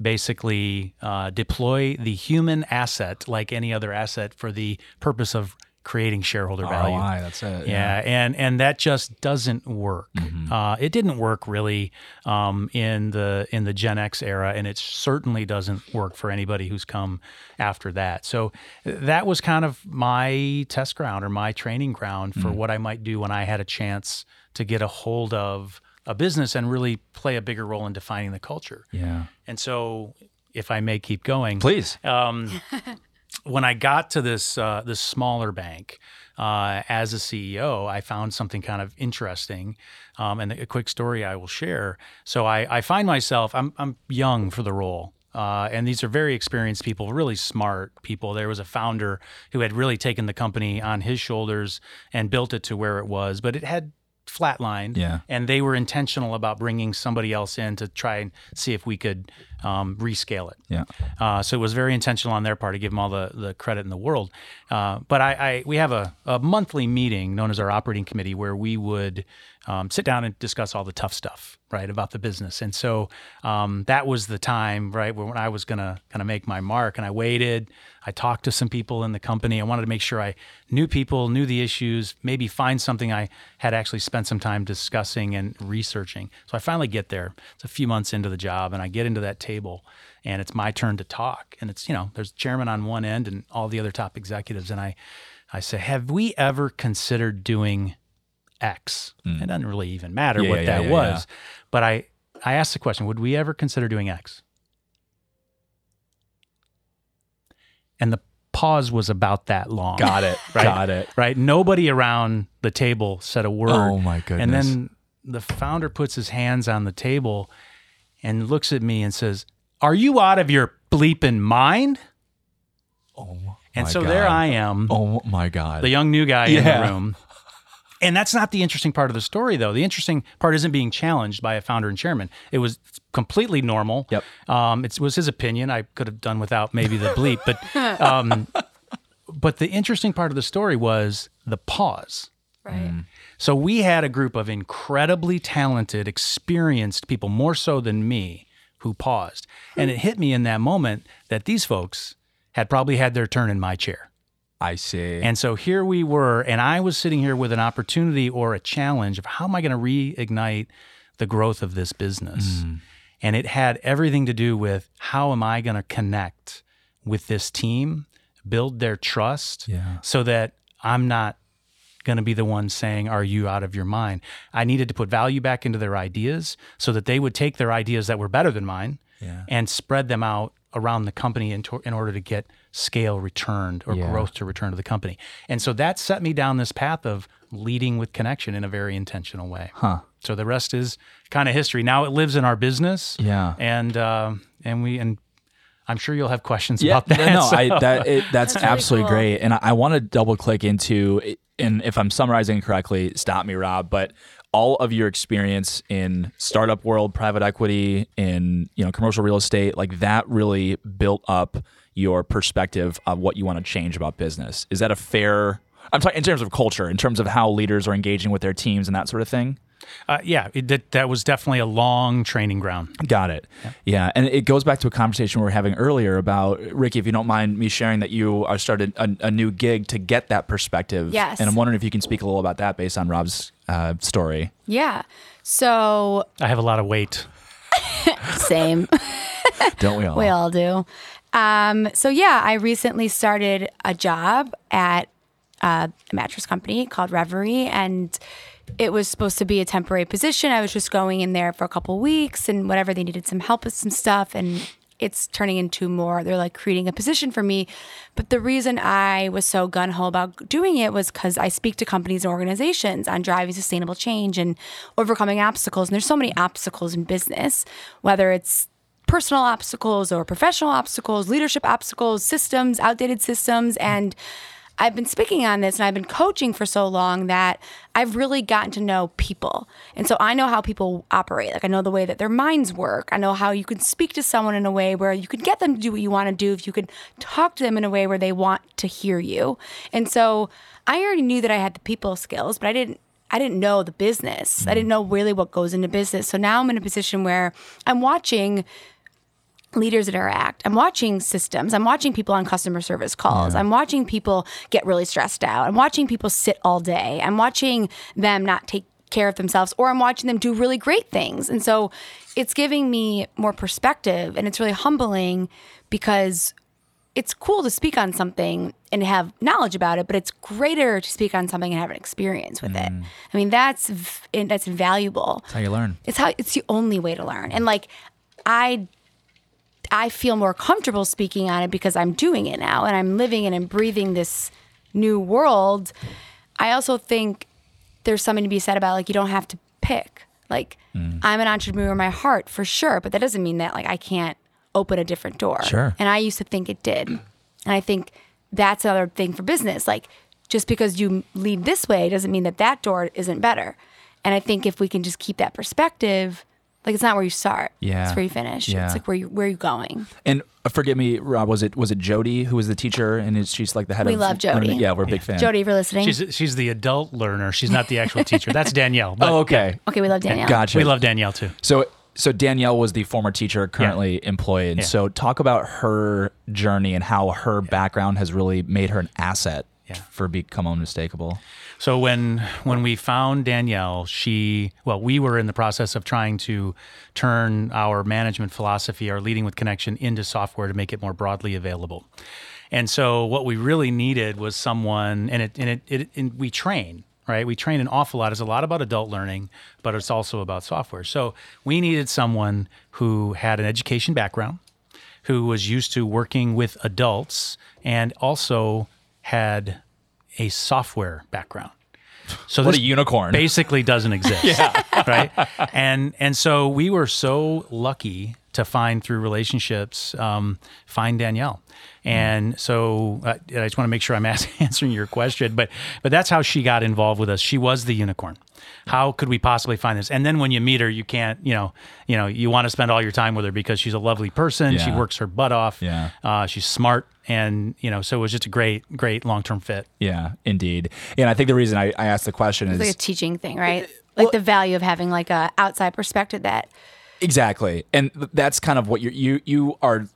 basically uh, deploy the human asset like any other asset for the purpose of creating shareholder ROI, value. That's it. Yeah, yeah, and and that just doesn't work. Mm-hmm. Uh, it didn't work really um, in the in the Gen X era, and it certainly doesn't work for anybody who's come after that. So that was kind of my test ground or my training ground for mm-hmm. what I might do when I had a chance to get a hold of a business and really play a bigger role in defining the culture. Yeah. And so, if I may keep going, please. Um, when I got to this uh, this smaller bank uh, as a CEO, I found something kind of interesting, um, and a quick story I will share. So I, I find myself I'm I'm young for the role. Uh, and these are very experienced people, really smart people. There was a founder who had really taken the company on his shoulders and built it to where it was, but it had flatlined. Yeah. And they were intentional about bringing somebody else in to try and see if we could um, rescale it. Yeah. Uh, so it was very intentional on their part to give them all the, the credit in the world. Uh, but I, I, we have a, a, monthly meeting known as our operating committee where we would um, sit down and discuss all the tough stuff, right, about the business. And so um, that was the time, right, when I was gonna kind of make my mark. And I waited. I talked to some people in the company. I wanted to make sure I knew people, knew the issues, maybe find something I had actually spent some time discussing and researching. So I finally get there. It's a few months into the job, and I get into that table, and it's my turn to talk. And it's you know, there's chairman on one end and all the other top executives, and I, I say, have we ever considered doing X. Mm. It doesn't really even matter yeah, what yeah, that yeah, was. But I, I asked the question, would we ever consider doing X? And the pause was about that long. Got it. Right? Got it. Right. Nobody around the table said a word. Oh my goodness. And then the founder puts his hands on the table and looks at me and says, Are you out of your bleeping mind? Oh and so God. there I am. Oh my God. The young new guy in the room and that's not the interesting part of the story, though. The interesting part isn't being challenged by a founder and chairman. It was completely normal. Yep. Um, it was his opinion. I could have done without maybe the bleep, but um, but the interesting part of the story was the pause. Right. Mm. So we had a group of incredibly talented, experienced people, more so than me, who paused, and it hit me in that moment that these folks had probably had their turn in my chair. I see. And so here we were, and I was sitting here with an opportunity or a challenge of how am I going to reignite the growth of this business? Mm. And it had everything to do with how am I going to connect with this team, build their trust yeah. so that I'm not going to be the one saying, Are you out of your mind? I needed to put value back into their ideas so that they would take their ideas that were better than mine yeah. and spread them out around the company in, to, in order to get scale returned or yeah. growth to return to the company. And so that set me down this path of leading with connection in a very intentional way. Huh. So the rest is kind of history. Now it lives in our business. Yeah. And uh, and we and I'm sure you'll have questions yeah, about that. No, so. I, that it, that's, that's, absolutely cool. great. And I, I want to double click into, and if I'm summarizing correctly, stop me, Rob. But all of your experience in startup world, private equity, in you know commercial real estate, like that really built up your perspective of what you want to change about business. Is that a fair? I'm talking in terms of culture, in terms of how leaders are engaging with their teams and that sort of thing. Uh, yeah, it, that, that was definitely a long training ground. Got it. Yeah. yeah. and it goes back to a conversation we were having earlier about Ricki. If you don't mind me sharing that you are started a, a new gig to get that perspective. Yes, and I'm wondering if you can speak a little about that based on Rob's uh, story. Yeah. So I have a lot of weight. Same. don't we all? we all do. Um, so yeah, I recently started a job at uh, a mattress company called Reverie, and it was supposed to be a temporary position. I was just going in there for a couple weeks and whatever they needed some help with some stuff, and it's turning into more. They're like creating a position for me. But the reason I was so gun ho about doing it was because I speak to companies and organizations on driving sustainable change and overcoming obstacles. And there's so many obstacles in business, whether it's personal obstacles or professional obstacles, leadership obstacles, systems, outdated systems. And I've been speaking on this and I've been coaching for so long that I've really gotten to know people. And so I know how people operate. Like I know the way that their minds work. I know how you can speak to someone in a way where you can get them to do what you want to do if you can talk to them in a way where they want to hear you. And so I already knew that I had the people skills, but I didn't I didn't know the business. I didn't know really what goes into business. So now I'm in a position where I'm watching leaders interact. I'm watching systems. I'm watching people on customer service calls. Yeah. I'm watching people get really stressed out. I'm watching people sit all day. I'm watching them not take care of themselves or I'm watching them do really great things. And so it's giving me more perspective and it's really humbling because it's cool to speak on something and have knowledge about it, but it's greater to speak on something and have an experience with mm. it. I mean, that's that's valuable. That's how you learn. It's how it's the only way to learn. And like I I feel more comfortable speaking on it because I'm doing it now and I'm living it and breathing this new world. I also think there's something to be said about like you don't have to pick. Like mm. I'm an entrepreneur in my heart for sure, but that doesn't mean that like I can't open a different door. Sure. And I used to think it did. And I think that's another thing for business. Like just because you lead this way doesn't mean that that door isn't better. And I think if we can just keep that perspective, Like it's not where you start. Yeah. It's where you finish. Yeah. It's like where you where you going. And uh, forgive me, Rob. Was it was it Jody who was the teacher, and is she's like the head of the We of? love Jody. Yeah, we're a big fan. Jody, if you're listening. She's she's the adult learner. She's not the actual teacher. That's Danielle. But Oh, okay. okay, we love Danielle. Gotcha. We love Danielle too. So so Danielle was the former teacher currently employed. Yeah. So talk about her journey and how her background has really made her an asset Yeah. for become unmistakable. So when when we found Danielle, she well, we were in the process of trying to turn our management philosophy, our leading with connection, into software to make it more broadly available. And so what we really needed was someone, and it and it, it and we train right. We train an awful lot. It's a lot about adult learning, but it's also about software. So we needed someone who had an education background, who was used to working with adults, and also had a software background. So What this a unicorn. basically doesn't exist. yeah. Right. And and so we were so lucky to find through relationships, um, find Danielle. And so uh, I just want to make sure I'm answering your question, but but that's how she got involved with us. She was the unicorn. How could we possibly find this? And then when you meet her, you can't, you know, you know, you want to spend all your time with her because she's a lovely person. She works her butt off. Yeah. Uh, she's smart, and you know, so it was just a great, great long term fit. Yeah, indeed. And I think the reason I, I asked the question It's is like a teaching thing, right? Like the value of having like a outside perspective that exactly, and that's kind of what you're, you you are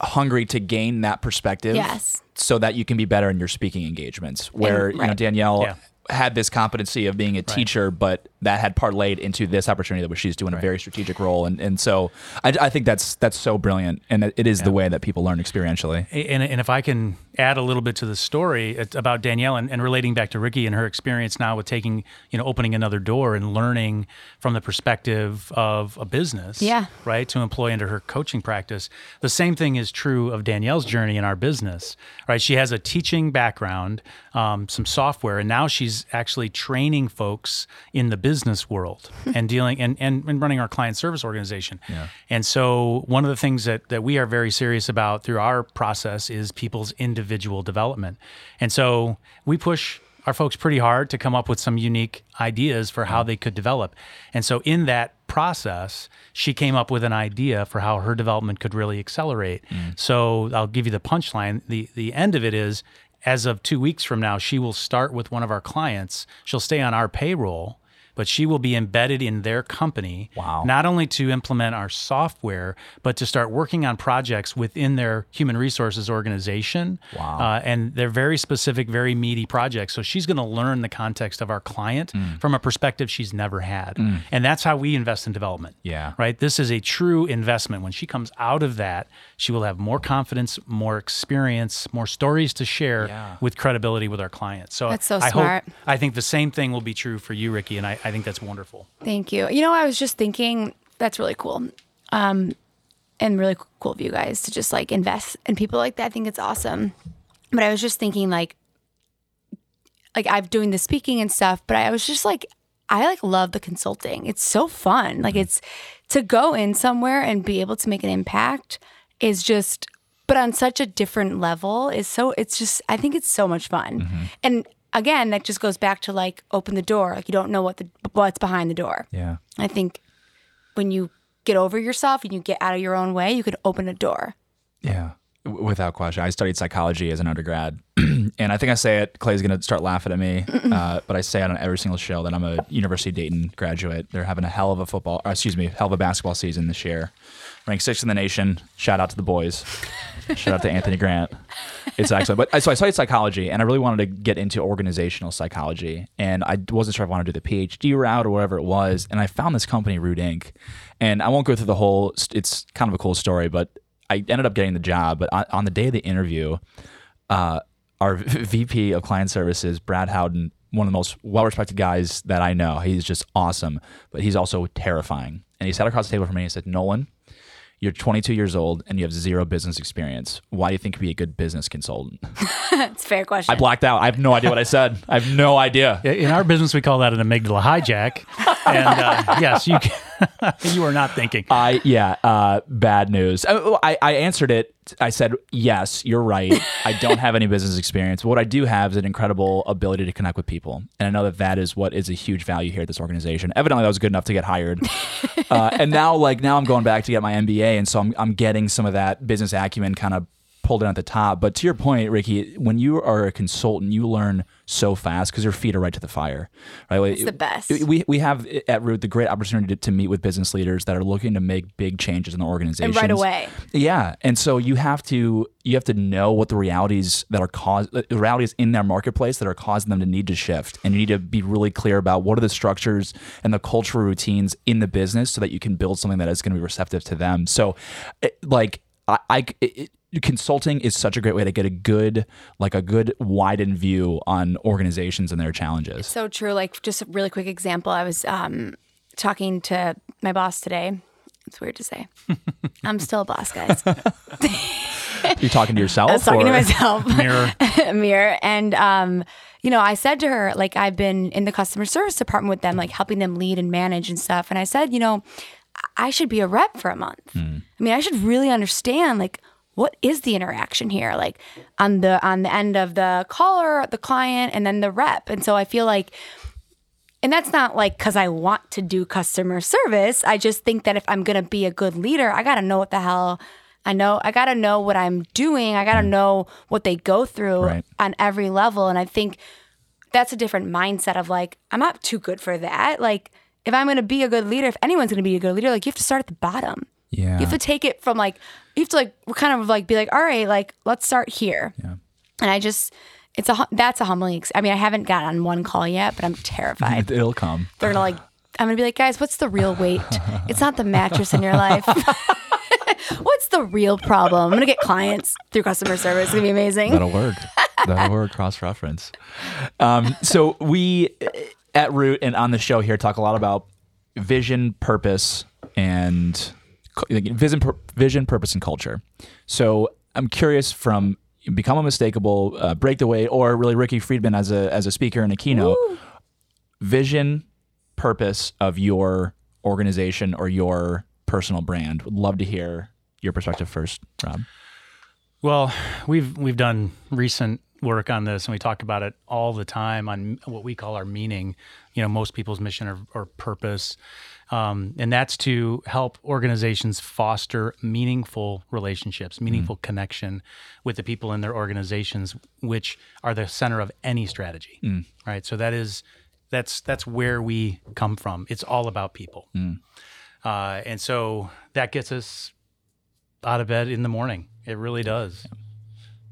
hungry to gain that perspective. Yes. So that you can be better in your speaking engagements. Where you know. Danielle. Yeah. Had this competency of being a teacher, but that had parlayed into this opportunity that she's doing a very strategic role, and and so I, I think that's that's so brilliant, and it is the way that people learn experientially. And, and if I can add a little bit to the story about Danielle and, and relating back to Ricki and her experience now with taking, you know, opening another door and learning from the perspective of a business, Yeah. right, to employ into her coaching practice. The same thing is true of Danielle's journey in our business, right? She has a teaching background, um, some software, and now she's actually training folks in the business world and dealing and, and, and running our client service organization. And so one of the things that, that we are very serious about through our process is people's individual development. And so we push our folks pretty hard to come up with some unique ideas for how they could develop. And so in that process, she came up with an idea for how her development could really accelerate. So I'll give you the punchline. The the end of it is as of 2 weeks from now, she will start with one of our clients. She'll stay on our payroll, but she will be embedded in their company Wow. not only to implement our software, but to start working on projects within their human resources organization. Wow. Uh, and they're very specific, very meaty projects. So she's going to learn the context of our client from a perspective she's never had. And that's how we invest in development. Yeah. Right. This is a true investment. When she comes out of that, she will have more confidence, more experience, more stories to share Yeah. with credibility with our clients. So That's so I smart. hope, I think the same thing will be true for you, Ricki. And I, I think that's wonderful. Thank you. You know, I was just thinking that's really cool. Um, and really cool of you guys to just like invest in people like that. I think it's awesome. But I was just thinking like like I'm doing the speaking and stuff, but I was just like I like love the consulting. It's so fun. Like it's to go in somewhere and be able to make an impact is just but on such a different level is so it's just I think it's so much fun. And again, that just goes back to like open the door. Like you don't know what the what's behind the door. Yeah. I think when you get over yourself and you get out of your own way, you can open a door. Yeah, without question. I studied psychology as an undergrad, and I think I say it. Clay's gonna start laughing at me, uh, but I say it on every single show that I'm a University of Dayton graduate. They're having a hell of a football, or excuse me, hell of a basketball season this year. Ranked sixth in the nation. Shout out to the boys. Shout out to Anthony Grant. It's excellent. But so I studied psychology, and I really wanted to get into organizational psychology, and I wasn't sure if I wanted to do the PhD route or whatever it was. And I found this company, Root Inc. And I won't go through the whole. It's kind of a cool story, but I ended up getting the job. But on, on the day of the interview, uh, our VP of client services, Brad Howden, one of the most well-respected guys that I know. He's just awesome, but he's also terrifying. And he sat across the table from me and he said, "Nolan, you're 22 years old and you have zero business experience. Why do you think you'd be a good business consultant?" It's a fair question. I blacked out. I have no idea what I said. I have no idea. In our business, we call that an amygdala hijack. And uh, yes, you can, you were not thinking. I yeah, uh, bad news. I, I I answered it. I said yes, you're right. I don't have any business experience. But what I do have is an incredible ability to connect with people, and I know that that is what is a huge value here at this organization. Evidently, that was good enough to get hired, uh, and now like now I'm going back to get my MBA, and so I'm I'm getting some of that business acumen kind of pulled in at the top. But to your point, Ricki, when you are a consultant, you learn so fast because your feet are right to the fire. Right? It's the best. We, we have at Root the great opportunity to, to meet with business leaders that are looking to make big changes in the organization. And right away. Yeah. And so you have to you have to know what the realities that are caused uh, the realities in their marketplace that are causing them to need to shift. And you need to be really clear about what are the structures and the cultural routines in the business so that you can build something that is going to be receptive to them. So it, like I, I it, consulting is such a great way to get a good like a good widened view on organizations and their challenges So true. Like just a really quick example. I was um, talking to my boss today. It's weird to say. I'm still a boss, guys. you're talking to yourself I was talking to myself. Mirror. mirror and um you know i said to her like i've been in the customer service department with them like helping them lead and manage and stuff and i said you know i should be a rep for a month i mean i should really understand like what is the interaction here like on the on the end of the caller the client and then the rep and so i feel like and that's not like because I want to do customer service. I just think that if I'm going to be a good leader, I got to know what the hell I know. I got to know what I'm doing. I got to mm. know what they go through Right. on every level. And I think that's a different mindset of like, I'm not too good for that. Like, if I'm going to be a good leader, if anyone's going to be a good leader, like, you have to start at the bottom. yeah You have to take it from like, you have to like, kind of like be like, all right, like, let's start here. Yeah. And I just, it's a, that's a humbling, ex- I mean, I haven't got on one call yet, but I'm terrified it'll come they're gonna like i'm gonna be like guys what's the real weight it's not the mattress in your life what's the real problem i'm gonna get clients through customer service it's gonna be amazing That'll work. That'll work. Cross reference. Um, so we at Root and on the show here talk a lot about vision, purpose, and vision, vision, purpose, and culture. So I'm curious from become unmistakable, uh, break the weight, or really Ricki Friedman as a as a speaker and a keynote. Vision, purpose of your organization or your personal brand. Would love to hear your perspective first, Rob. Well, we've we've done recent work on this, and we talk about it all the time on what we call our meaning. You know, most people's mission or, or purpose, um, and that's to help organizations foster meaningful relationships, meaningful connection with the people in their organizations, which are the center of any strategy. Right. So that is that's that's where we come from. It's all about people, uh, and so that gets us out of bed in the morning. It really does.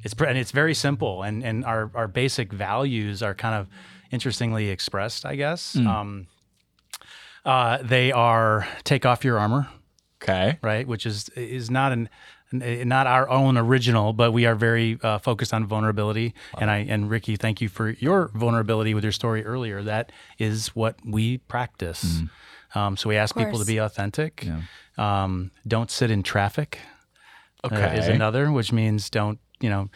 It's pr- and it's very simple, and and our our basic values are kind of interestingly expressed, I guess. Um, uh, they are take off your armor, Okay. right? Which is is not an an- not our own original, but we are very uh, focused on vulnerability. And I and Ricky, thank you for your vulnerability with your story earlier. That is what we practice. Um, so we ask people to be authentic. Um, don't sit in traffic uh, is another, which means don't you know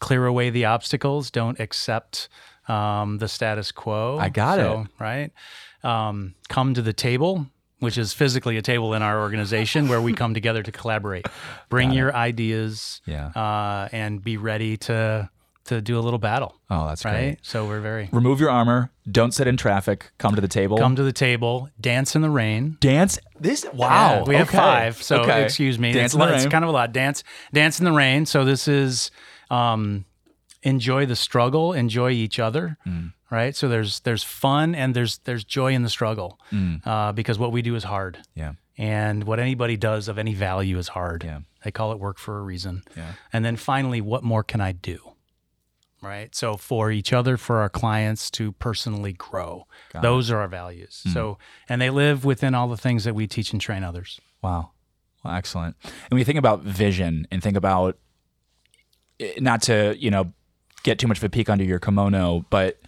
clear away the obstacles. Don't accept um, the status quo. I got So, Right. Um, come to the table, which is physically a table in our organization where we come together to collaborate. Bring your ideas. Yeah. Uh, and be ready to to do a little battle. Oh, that's right. great. So we're very Remove your armor. Don't sit in traffic. Come to the table. come to the table, dance in the rain. dance. This wow. Yeah, we have five. So Okay. excuse me. Dance it's, in the lot- it's kind of a lot. Dance, dance in the rain. So this is um, enjoy the struggle, enjoy each other. Mm. Right. So there's there's fun and there's there's joy in the struggle Mm. uh, because what we do is hard. Yeah. And what anybody does of any value is hard. Yeah. They call it work for a reason. Yeah. And then finally, what more can I do? Right. So for each other, for our clients to personally grow, Got those are our values. So, and they live within all the things that we teach and train others. Wow. Well, excellent. And you think about vision and think about eh, not to, you know, get too much of a peek under your kimono, but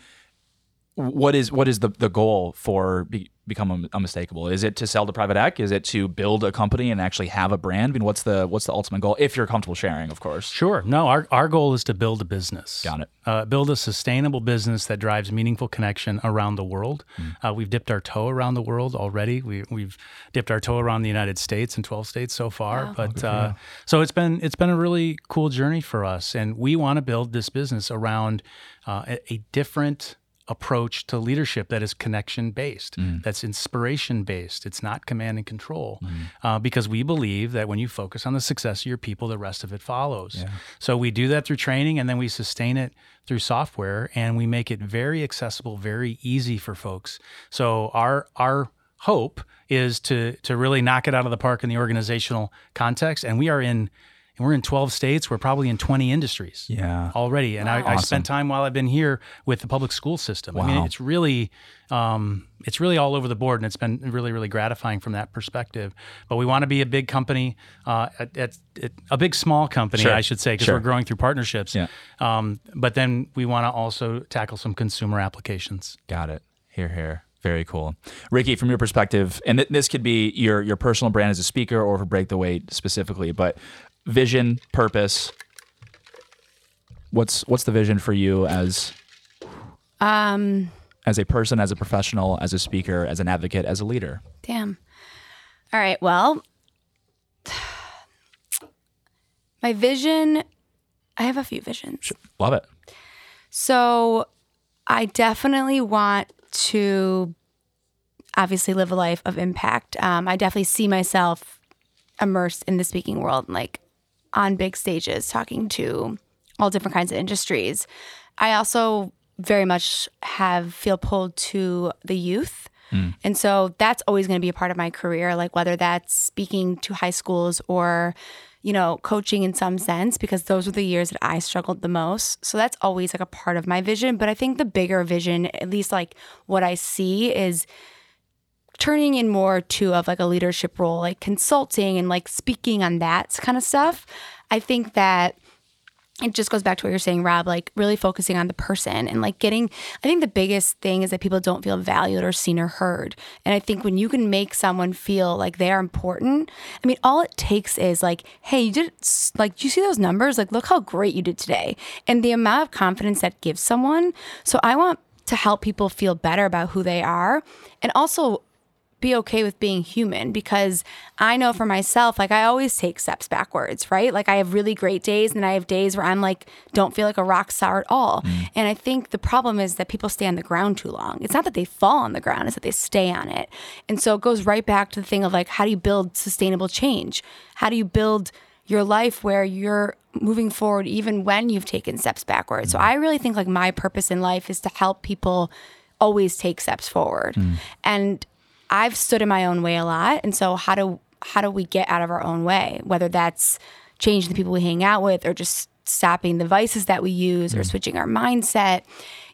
what is what is the, the goal for be, become unmistakable? Is it to sell to private ec? Is it to build a company and actually have a brand? I mean, what's the what's the ultimate goal? If you're comfortable sharing, of course. Sure. No, our, our goal is to build a business. Got it. Uh, build a sustainable business that drives meaningful connection around the world. Uh, we've dipped our toe around the world already. We, we've dipped our toe around the United States and 12 states so far. But uh, so it's been it's been a really cool journey for us, and we want to build this business around uh, a, a different approach to leadership that is connection based, that's inspiration based. It's not command and control, uh, because we believe that when you focus on the success of your people, the rest of it follows. So we do that through training, and then we sustain it through software, and we make it very accessible, very easy for folks. So our our hope is to to really knock it out of the park in the organizational context, and we are in. And we're in 12 states. We're probably in 20 industries Yeah. already. And I, I spent time while I've been here with the public school system. I mean, it's really, um, it's really all over the board, and it's been really, really gratifying from that perspective. But we want to be a big company, uh, at, at, at a big small company, Sure. I should say, because Sure. we're growing through partnerships. Yeah. Um, but then we want to also tackle some consumer applications. Got it. Here, here. Very cool, Ricki. From your perspective, and th- this could be your your personal brand as a speaker, or for Break the Weight specifically, but vision, purpose. What's what's the vision for you as Um, as a person, as a professional, as a speaker, as an advocate, as a leader? damn. All right. Well, my vision, I have a few visions. Love it. So I definitely want to obviously live a life of impact. Um, I definitely see myself immersed in the speaking world, like on big stages, talking to all different kinds of industries. I also very much have feel pulled to the youth. Hmm. And so that's always going to be a part of my career, like whether that's speaking to high schools or, you know, coaching in some sense, because those were the years that I struggled the most. So that's always like a part of my vision. But I think the bigger vision, at least like what I see, is turning in more to of like a leadership role, like consulting and like speaking on that kind of stuff. I think that it just goes back to what you're saying, Rob, like really focusing on the person and like getting, I think the biggest thing is that people don't feel valued or seen or heard. And I think when you can make someone feel like they are important, I mean, all it takes is like, hey, you did, like, do you see those numbers? Like, look how great you did today. And the amount of confidence that gives someone. So I want to help people feel better about who they are and also be okay with being human because I know for myself, like I always take steps backwards, right? Like I have really great days and I have days where I'm like, don't feel like a rock star at all. Mm. And I think the problem is that people stay on the ground too long. It's not that they fall on the ground, it's that they stay on it. And so it goes right back to the thing of like, how do you build sustainable change? How do you build your life where you're moving forward even when you've taken steps backwards? So mm. I really think like my purpose in life is to help people always take steps forward. Mm. And I've stood in my own way a lot, and so how do how do we get out of our own way? Whether that's changing the people we hang out with, or just stopping the vices that we use, or mm. switching our mindset.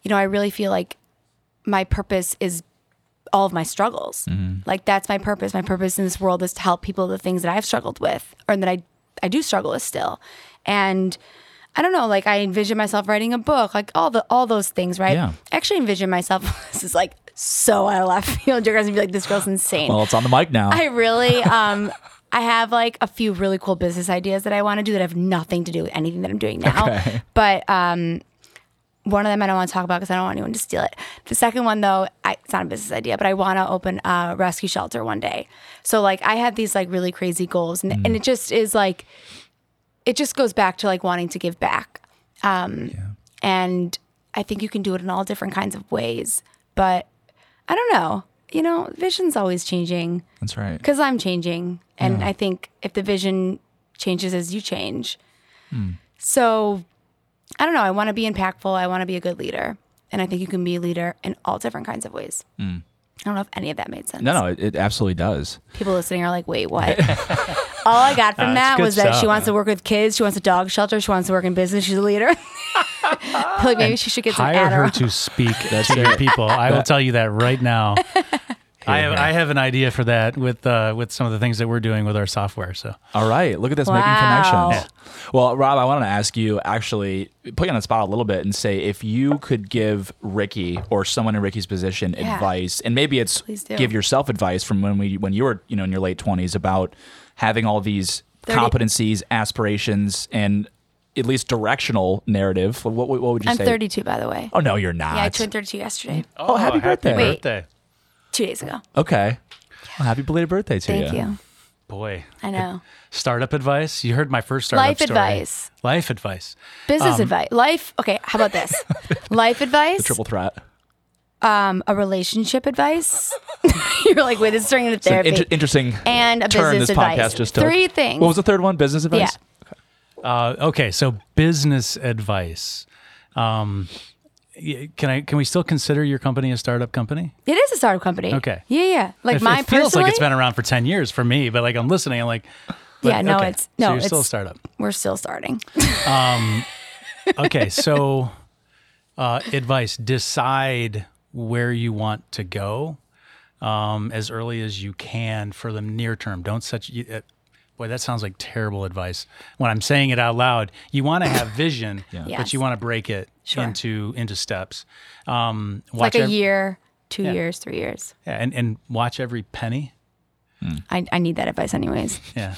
You know, I really feel like my purpose is all of my struggles. Mm-hmm. Like that's my purpose. My purpose in this world is to help people the things that I've struggled with, or that I I do struggle with still, and. I don't know, like I envision myself writing a book, like all the all those things, right? Yeah. I actually envision myself. this is like so out of left field. You're guys gonna be like, this girl's insane. Well, it's on the mic now. I really, um, I have like a few really cool business ideas that I want to do that have nothing to do with anything that I'm doing now. Okay. But um, one of them I don't want to talk about because I don't want anyone to steal it. The second one though, I, it's not a business idea, but I want to open a rescue shelter one day. So like I have these like really crazy goals, and, and it just is like, it just goes back to like wanting to give back. Um, And I think you can do it in all different kinds of ways. But I don't know. You know, vision's always changing That's right. because I'm changing. And I think if the vision changes as you change. So I don't know. I want to be impactful. I want to be a good leader. And I think you can be a leader in all different kinds of ways. I don't know if any of that made sense. No, no, it, it absolutely does. People listening are like, wait, what? all I got from Uh, that was that she stuff. wants to work with kids. She wants a dog shelter. She wants to work in business. She's a leader. like maybe she should get some Hire her to speak to your people. I will tell you that right now. I have. I have an idea for that with uh, with some of the things that we're doing with our software. So All right, look at this Wow. making connections. Well, Rob, I want to ask you actually put you on the spot a little bit and say if you could give Ricki or someone in Ricki's position Yeah. advice, and maybe it's give yourself advice from when we when you were you know in your late twenties about having all these 30 competencies, aspirations, and at least directional narrative. What, what, what would you say? I'm 32, by the way. Oh no, you're not. Yeah, I turned 32 yesterday, Oh, happy birthday. Wait. birthday. two days ago. Okay. Well, happy belated birthday to Thank you. you. Boy, I know. startup advice. You heard my first startup Life story. advice. Life advice. Business advice. Life. Okay, how about this? Life advice. The Triple threat. um, a relationship advice. You're like, wait, this is turning into It's an therapy. inter- interesting and a turn business this advice. podcast just took. Three things. What was the third one? Business advice. Uh, okay, so business advice. Um, can I? Can we still consider your company a startup company? It is a startup company. Okay. Yeah, yeah. Like it, my it feels like it's been around for ten years for me, but like I'm listening, I'm like, but- Yeah, no, okay, it's- so no, you're still a startup. We're still starting. Okay, so uh, advice: decide where you want to go um, as early as you can for the near term. Don't set you. Uh, boy, that sounds like terrible advice. When I'm saying it out loud, you want to have vision, but Yes. you want to break it Sure. into into steps. Um, like watch a ev- year, two Yeah. years, three years. yeah, and and watch every penny. I, I need that advice anyways. Yeah,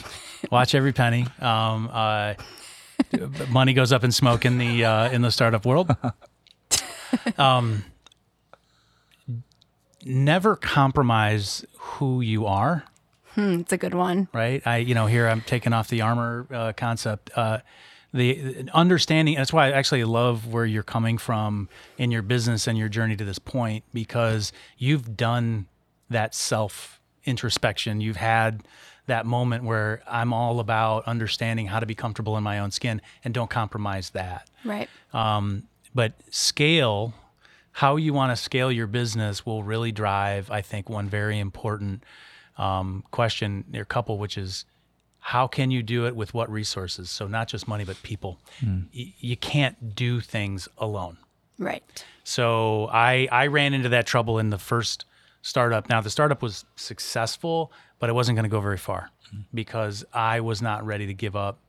watch every penny. Um, uh, money goes up in smoke in the uh, in the startup world. Um, never compromise who you are. Hmm, it's a good one. Right. I you know here I'm taking off the armor uh, concept. Uh, the understanding that's why I actually love where you're coming from in your business and your journey to this point because you've done that self introspection. You've had that moment where I'm all about understanding how to be comfortable in my own skin and don't compromise that. Right. Um, but scale, how you want to scale your business will really drive, I think, one very important um, question or couple, which is how can you do it with what resources? So not just money, but people. Y- you can't do things alone. Right. So I I ran into that trouble in the first startup. Now the startup was successful, but it wasn't going to go very far because I was not ready to give up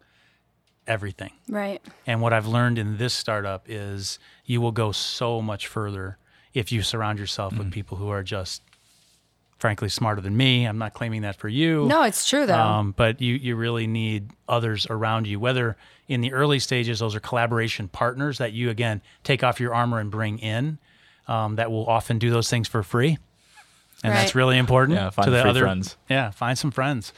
everything. Right. And what I've learned in this startup is you will go so much further if you surround yourself with people who are just frankly smarter than me. I'm not claiming that for you. No, it's true though. Um, but you, you really need others around you, whether in the early stages, those are collaboration partners that you, again, take off your armor and bring in um, that will often do those things for free. And that's really important Yeah, find to the free other friends. Yeah, find some friends.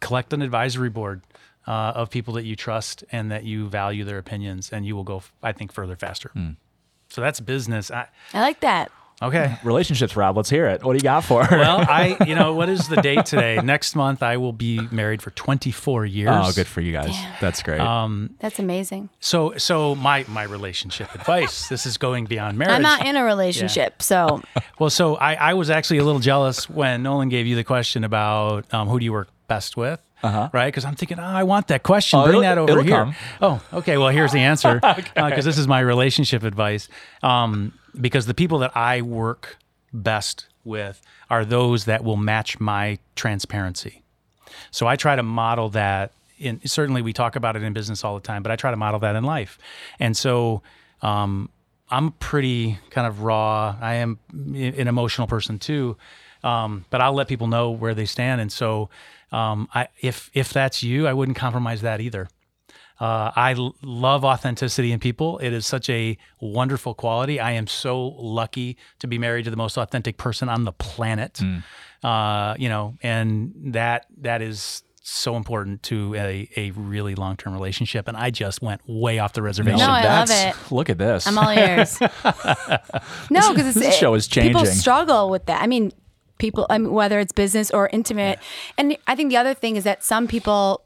Collect an advisory board uh, of people that you trust and that you value their opinions, and you will go, I think, further faster. Hmm. So that's business. I, I like that. okay. Relationships, Rob. Let's hear it. What do you got for? Well, I, you know, what is the date today? Next month, I will be married for 24 years. oh, good for you guys. That's great. Um, That's amazing. So, so my my relationship advice. This is going beyond marriage. I'm not in a relationship, so well, so I, I was actually a little jealous when Nolan gave you the question about um, who do you work best with, uh-huh. right? Because I'm thinking, oh, I want that question. Oh, Bring that over here. come. Oh, okay. Well, here's the answer. Because this is my relationship advice. Um, because the people that I work best with are those that will match my transparency. So I try to model that in certainly we talk about it in business all the time, but I try to model that in life. And so um, I'm pretty kind of raw. I am an emotional person too, um, but I'll let people know where they stand. And so um, I, if if that's you, I wouldn't compromise that either. Uh, I l- love authenticity in people. It is such a wonderful quality. I am so lucky to be married to the most authentic person on the planet. Uh, you know, and that that is so important to a, a really long term relationship. And I just went way off the reservation. No, I love it. Look at this. I'm all ears. no, because This show is changing. People struggle with that. I mean, people, I mean, whether it's business or intimate, and I think the other thing is that some people.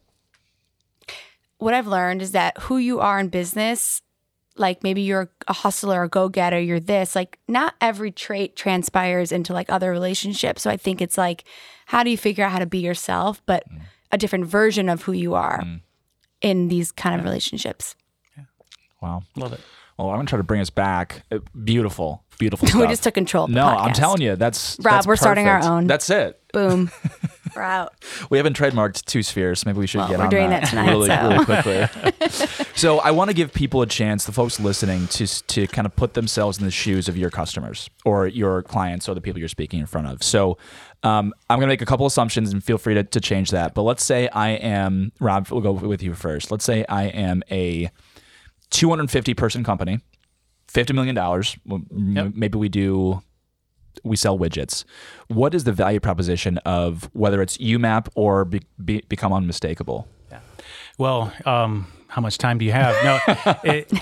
What I've learned is that who you are in business, like maybe you're a hustler, a go getter, you're this. Like, not every trait transpires into like other relationships. So I think it's like, how do you figure out how to be yourself, but Mm. a different version of who you are in these kind of relationships? wow. Love it. Well, I'm gonna try to bring us back. Uh, Beautiful. Beautiful stuff. we just took control. Of the no, I'm podcast. telling you, that's Rob, that's we're starting our perfect. own. That's it. Boom. we're out. We haven't trademarked two spheres. Maybe we should Well, get we're on doing that, that tonight, really, so. really quickly. so I want to give people a chance, the folks listening, to to kind of put themselves in the shoes of your customers or your clients or the people you're speaking in front of. So um, I'm going to make a couple assumptions and feel free to, to change that. But let's say I am Rob. We'll go with you first. Let's say I am a 250 person company, fifty million dollars. Maybe we do we sell widgets. What is the value proposition of whether it's UMAP or be, be, become unmistakable? Yeah. Well, um, how much time do you have? No, it,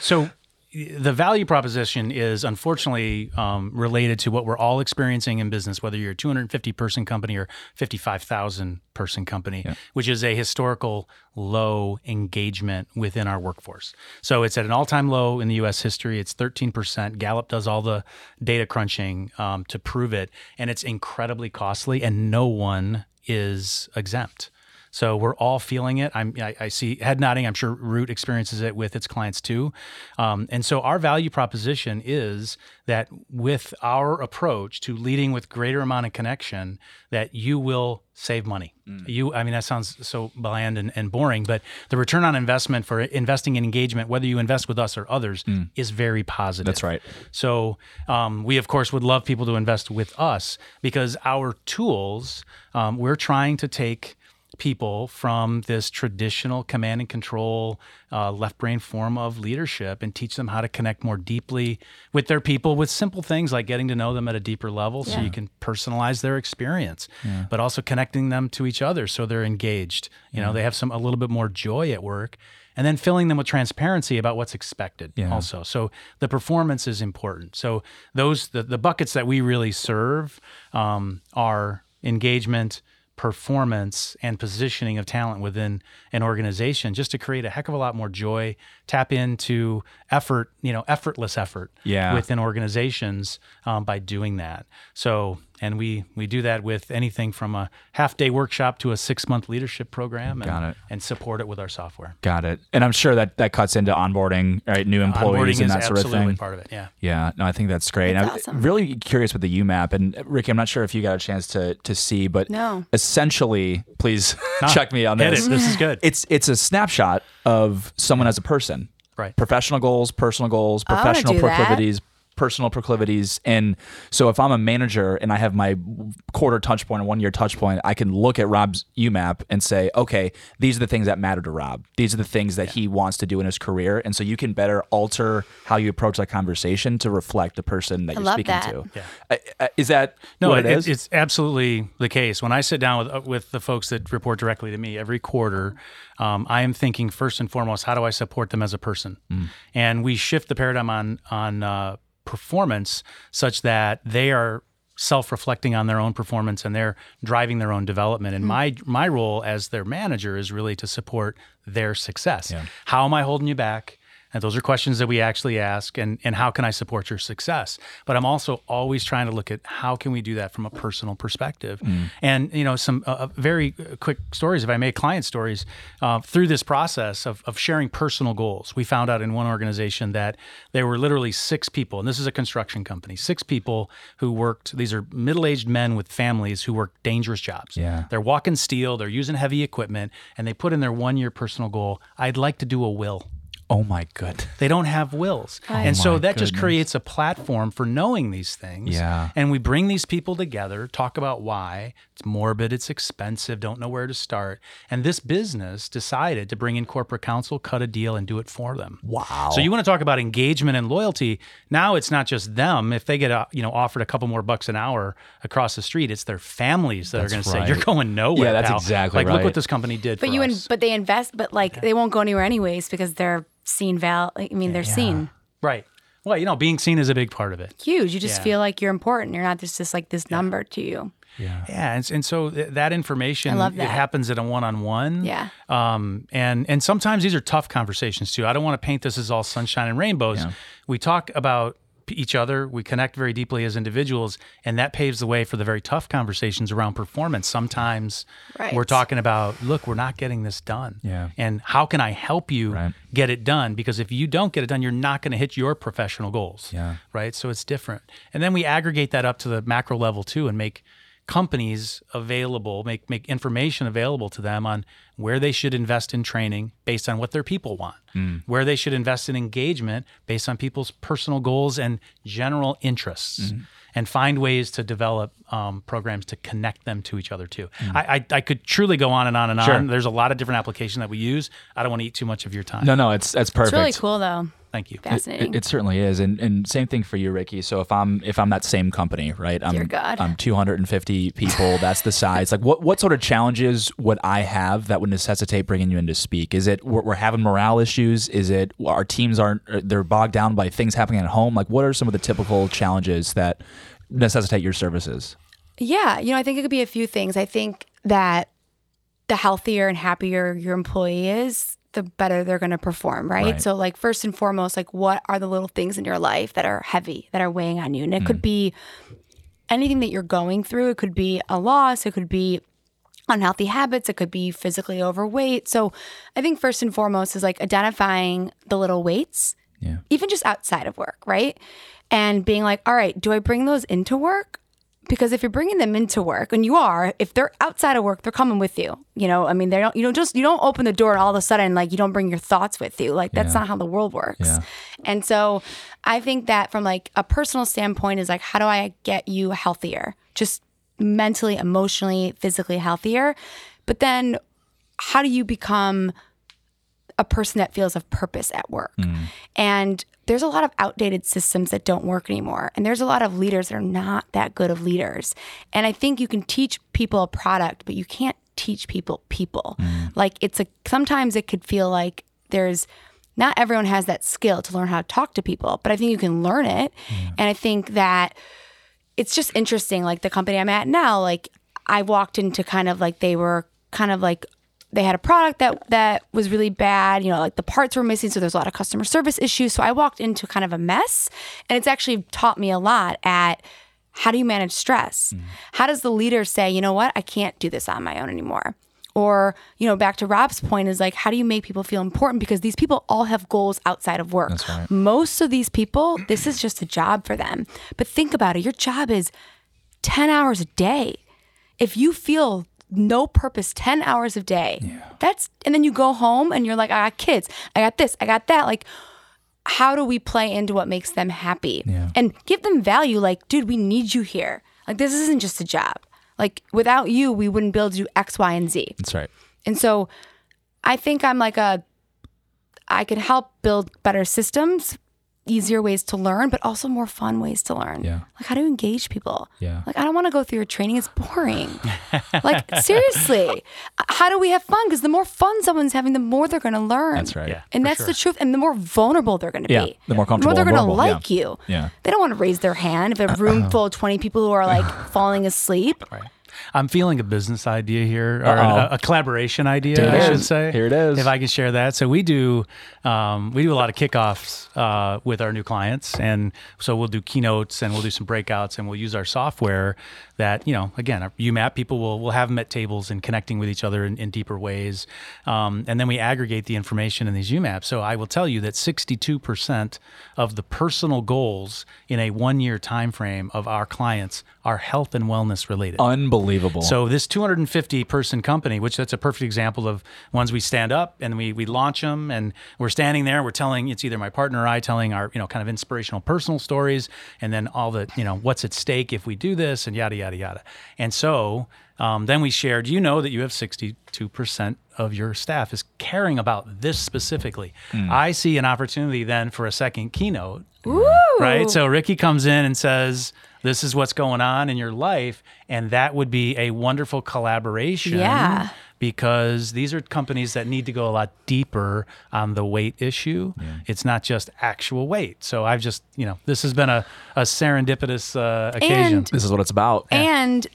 so the value proposition is unfortunately um, related to what we're all experiencing in business, whether you're a 250 person company or 55,000 person company, which is a historical low engagement within our workforce. So it's at an all time low in the US history. It's 13%. Gallup does all the data crunching um, to prove it, and it's incredibly costly, and no one is exempt. So we're all feeling it. I'm, I, I see head nodding. I'm sure Root experiences it with its clients too. Um, and so our value proposition is that with our approach to leading with greater amount of connection, that you will save money. You, I mean, that sounds so bland and, and boring, but the return on investment for investing in engagement, whether you invest with us or others, is very positive. That's right. So um, we, of course, would love people to invest with us because our tools, um, we're trying to take people from this traditional command and control uh, left brain form of leadership and teach them how to connect more deeply with their people with simple things like getting to know them at a deeper level so you can personalize their experience but also connecting them to each other so they're engaged. You know they have some a little bit more joy at work and then filling them with transparency about what's expected Yeah. also. So the performance is important. So those the, the buckets that we really serve um, are engagement performance and positioning of talent within an organization just to create a heck of a lot more joy tap into effort you know effortless effort Yeah. within organizations um, by doing that so and we we do that with anything from a half day workshop to a six month leadership program and, Got it. and support it with our software Got it. And I'm sure that that cuts into onboarding, right? New employees onboarding and is that sort of absolutely thing. part of it yeah Yeah, no, I think that's great. That's And I'm awesome. really curious with the UMAP and Ricki. I'm not sure if you got a chance to to see, but No. essentially, please check me on hit this. it this is good It's it's a snapshot of someone as a person. Right. Professional goals, personal goals, wanna professional do that. proclivities, personal proclivities. And so if I'm a manager and I have my quarter touch point or one year touch point, I can look at Rob's UMAP and say, okay, these are the things that matter to Rob. These are the things that he wants to do in his career. And so you can better alter how you approach that conversation to reflect the person that I you're love speaking that. to. Yeah. Is that No, what it it, is? it's absolutely the case. When I sit down with uh, with the folks that report directly to me every quarter, um, I am thinking first and foremost, how do I support them as a person? Mm. And we shift the paradigm on on uh, performance such that they are self-reflecting on their own performance and they're driving their own development. And hmm. my my role as their manager is really to support their success. How am i holding you back and those are questions that we actually ask and, and how can I support your success? But I'm also always trying to look at how can we do that from a personal perspective. And, you know, some uh, uh, very quick stories, if I may, client stories, uh, through this process of, of sharing personal goals. We found out in one organization that there were literally six people, and this is a construction company, six people who worked, these are middle-aged men with families who work dangerous jobs. Yeah. They're walking steel, they're using heavy equipment, and they put in their one-year personal goal, I'd like to do a will. Oh my good. They don't have wills. and Oh so my that just creates a platform for knowing these things. Yeah. And we bring these people together, talk about why it's morbid, it's expensive, don't know where to start. And this business decided to bring in corporate counsel, cut a deal, and do it for them. Wow. So you want to talk about engagement and loyalty? Now it's not just them. If they get uh, you know offered a couple more bucks an hour across the street, it's their families that are going to say, "You're going nowhere." Yeah, that's pal." exactly like. Look what this company did. But for you us. in, but they invest, but like they won't go anywhere anyways because they're seen val. I mean, they're seen right. Well, you know, being seen is a big part of it. huge. You just Yeah. feel like you're important. You're not just just like this number to you. Yeah, and, and so th- that information I love it happens at a one-on-one. Yeah. Um, and and sometimes these are tough conversations too. I don't want to paint this as all sunshine and rainbows. Yeah. We talk about p- each other. We connect very deeply as individuals, and that paves the way for the very tough conversations around performance. Sometimes Right. we're talking about, look, we're not getting this done. Yeah. And how can I help you Right. get it done? Because if you don't get it done, you're not going to hit your professional goals. Yeah. Right. So it's different. And then we aggregate that up to the macro level too and make companies available, make make information available to them on where they should invest in training based on what their people want, mm. where they should invest in engagement based on people's personal goals and general interests. Mm-hmm. And find ways to develop um, programs to connect them to each other too. Mm-hmm. I, I I could truly go on and on and Sure. on. There's a lot of different applications that we use. I don't want to eat too much of your time. No, no, it's that's perfect. It's really cool though. Thank you. Fascinating. It, it certainly is, and and same thing for you, Ricki. So if I'm if I'm that same company, right? I'm Dear God. I'm 250 people. That's the size. Like, what what sort of challenges would I have that would necessitate bringing you in to speak? Is it we're, we're having morale issues? Is it our teams aren't uh, they're bogged down by things happening at home? Like, what are some of the typical challenges that necessitate your services? Yeah, you know, I think it could be a few things. I think that the healthier and happier your employee is, the better they're going to perform, right? Right. So, like, first and foremost, like, what are the little things in your life that are heavy, that are weighing on you? And it could mm. be anything that you're going through. It could be a loss, it could be unhealthy habits, it could be physically overweight. So, I think first and foremost is like identifying the little weights Yeah. even just outside of work, right? And being like, all right, do I bring those into work? Because if you're bringing them into work, and you are, if they're outside of work, they're coming with you. You know, I mean, they don't. You don't just you don't open the door and all of a sudden like you don't bring your thoughts with you. Like that's Yeah. not how the world works. Yeah. And so, I think that from like a personal standpoint is like, how do I get you healthier? Just mentally, emotionally, physically healthier. But then, how do you become a person that feels of purpose at work. Mm. And there's a lot of outdated systems that don't work anymore. And there's a lot of leaders that are not that good of leaders. And I think you can teach people a product, but you can't teach people people. Mm. Like it's a sometimes it could feel like there's not everyone has that skill to learn how to talk to people, but I think you can learn it. And I think that it's just interesting. Like the company I'm at now, like I walked into kind of like they were kind of like they had a product that that was really bad. You know, like the parts were missing, so there's a lot of customer service issues. So I walked into kind of a mess, and it's actually taught me a lot at how do you manage stress? Mm-hmm. How does the leader say, you know what, I can't do this on my own anymore? Or, you know, back to Rob's point is like, how do you make people feel important? Because these people all have goals outside of work. Right. Most of these people, this is just a job for them. But think about it your job is 10 hours a day. If you feel no purpose 10 hours a day, that's, and then you go home and you're like, I got kids, I got this, I got that. Like, how do we play into what makes them happy Yeah. and give them value? Like, dude, we need you here. Like, this isn't just a job. Like, without you, we wouldn't be able to do X, Y, and Z. That's right. And so I think I'm like a, I can help build better systems, easier ways to learn, but also more fun ways to learn. Yeah. Like how to engage people. Yeah. Like I don't want to go through your training. It's boring. like seriously, how do we have fun? Because the more fun someone's having, the more they're going to learn. That's right. Yeah. And that's sure. the truth. And the more vulnerable they're going to Yeah, be. the more comfortable. The more they're going to like yeah. you. Yeah. They don't want to raise their hand if a room full of 20 people who are like falling asleep. I'm feeling a business idea here, or a, a collaboration idea, Here I should say. Here it is. If I can share that, so we do, um, we do a lot of kickoffs uh, with our new clients, and so we'll do keynotes and we'll do some breakouts, and we'll use our software. That you know, again, our UMAP people will will have them at tables and connecting with each other in, in deeper ways, um, and then we aggregate the information in these UMAPs. So I will tell you that 62% of the personal goals in a one year time frame of our clients are health and wellness related. Unbelievable. So this 250 person company, which that's a perfect example of ones we stand up and we we launch them and we're standing there, we're telling it's either my partner or I telling our you know kind of inspirational personal stories and then all the you know what's at stake if we do this and yada yada yada. Yada. And so um, then we shared, you know that you have 62% of your staff is caring about this specifically. I see an opportunity then for a second keynote right? So Ricki comes in and says, "This is what's going on in your life," and that would be a wonderful collaboration. Yeah. Because these are companies that need to go a lot deeper on the weight issue. It's not just actual weight. So I've just, you know, this has been a, a serendipitous uh, occasion. And- this is what it's about. And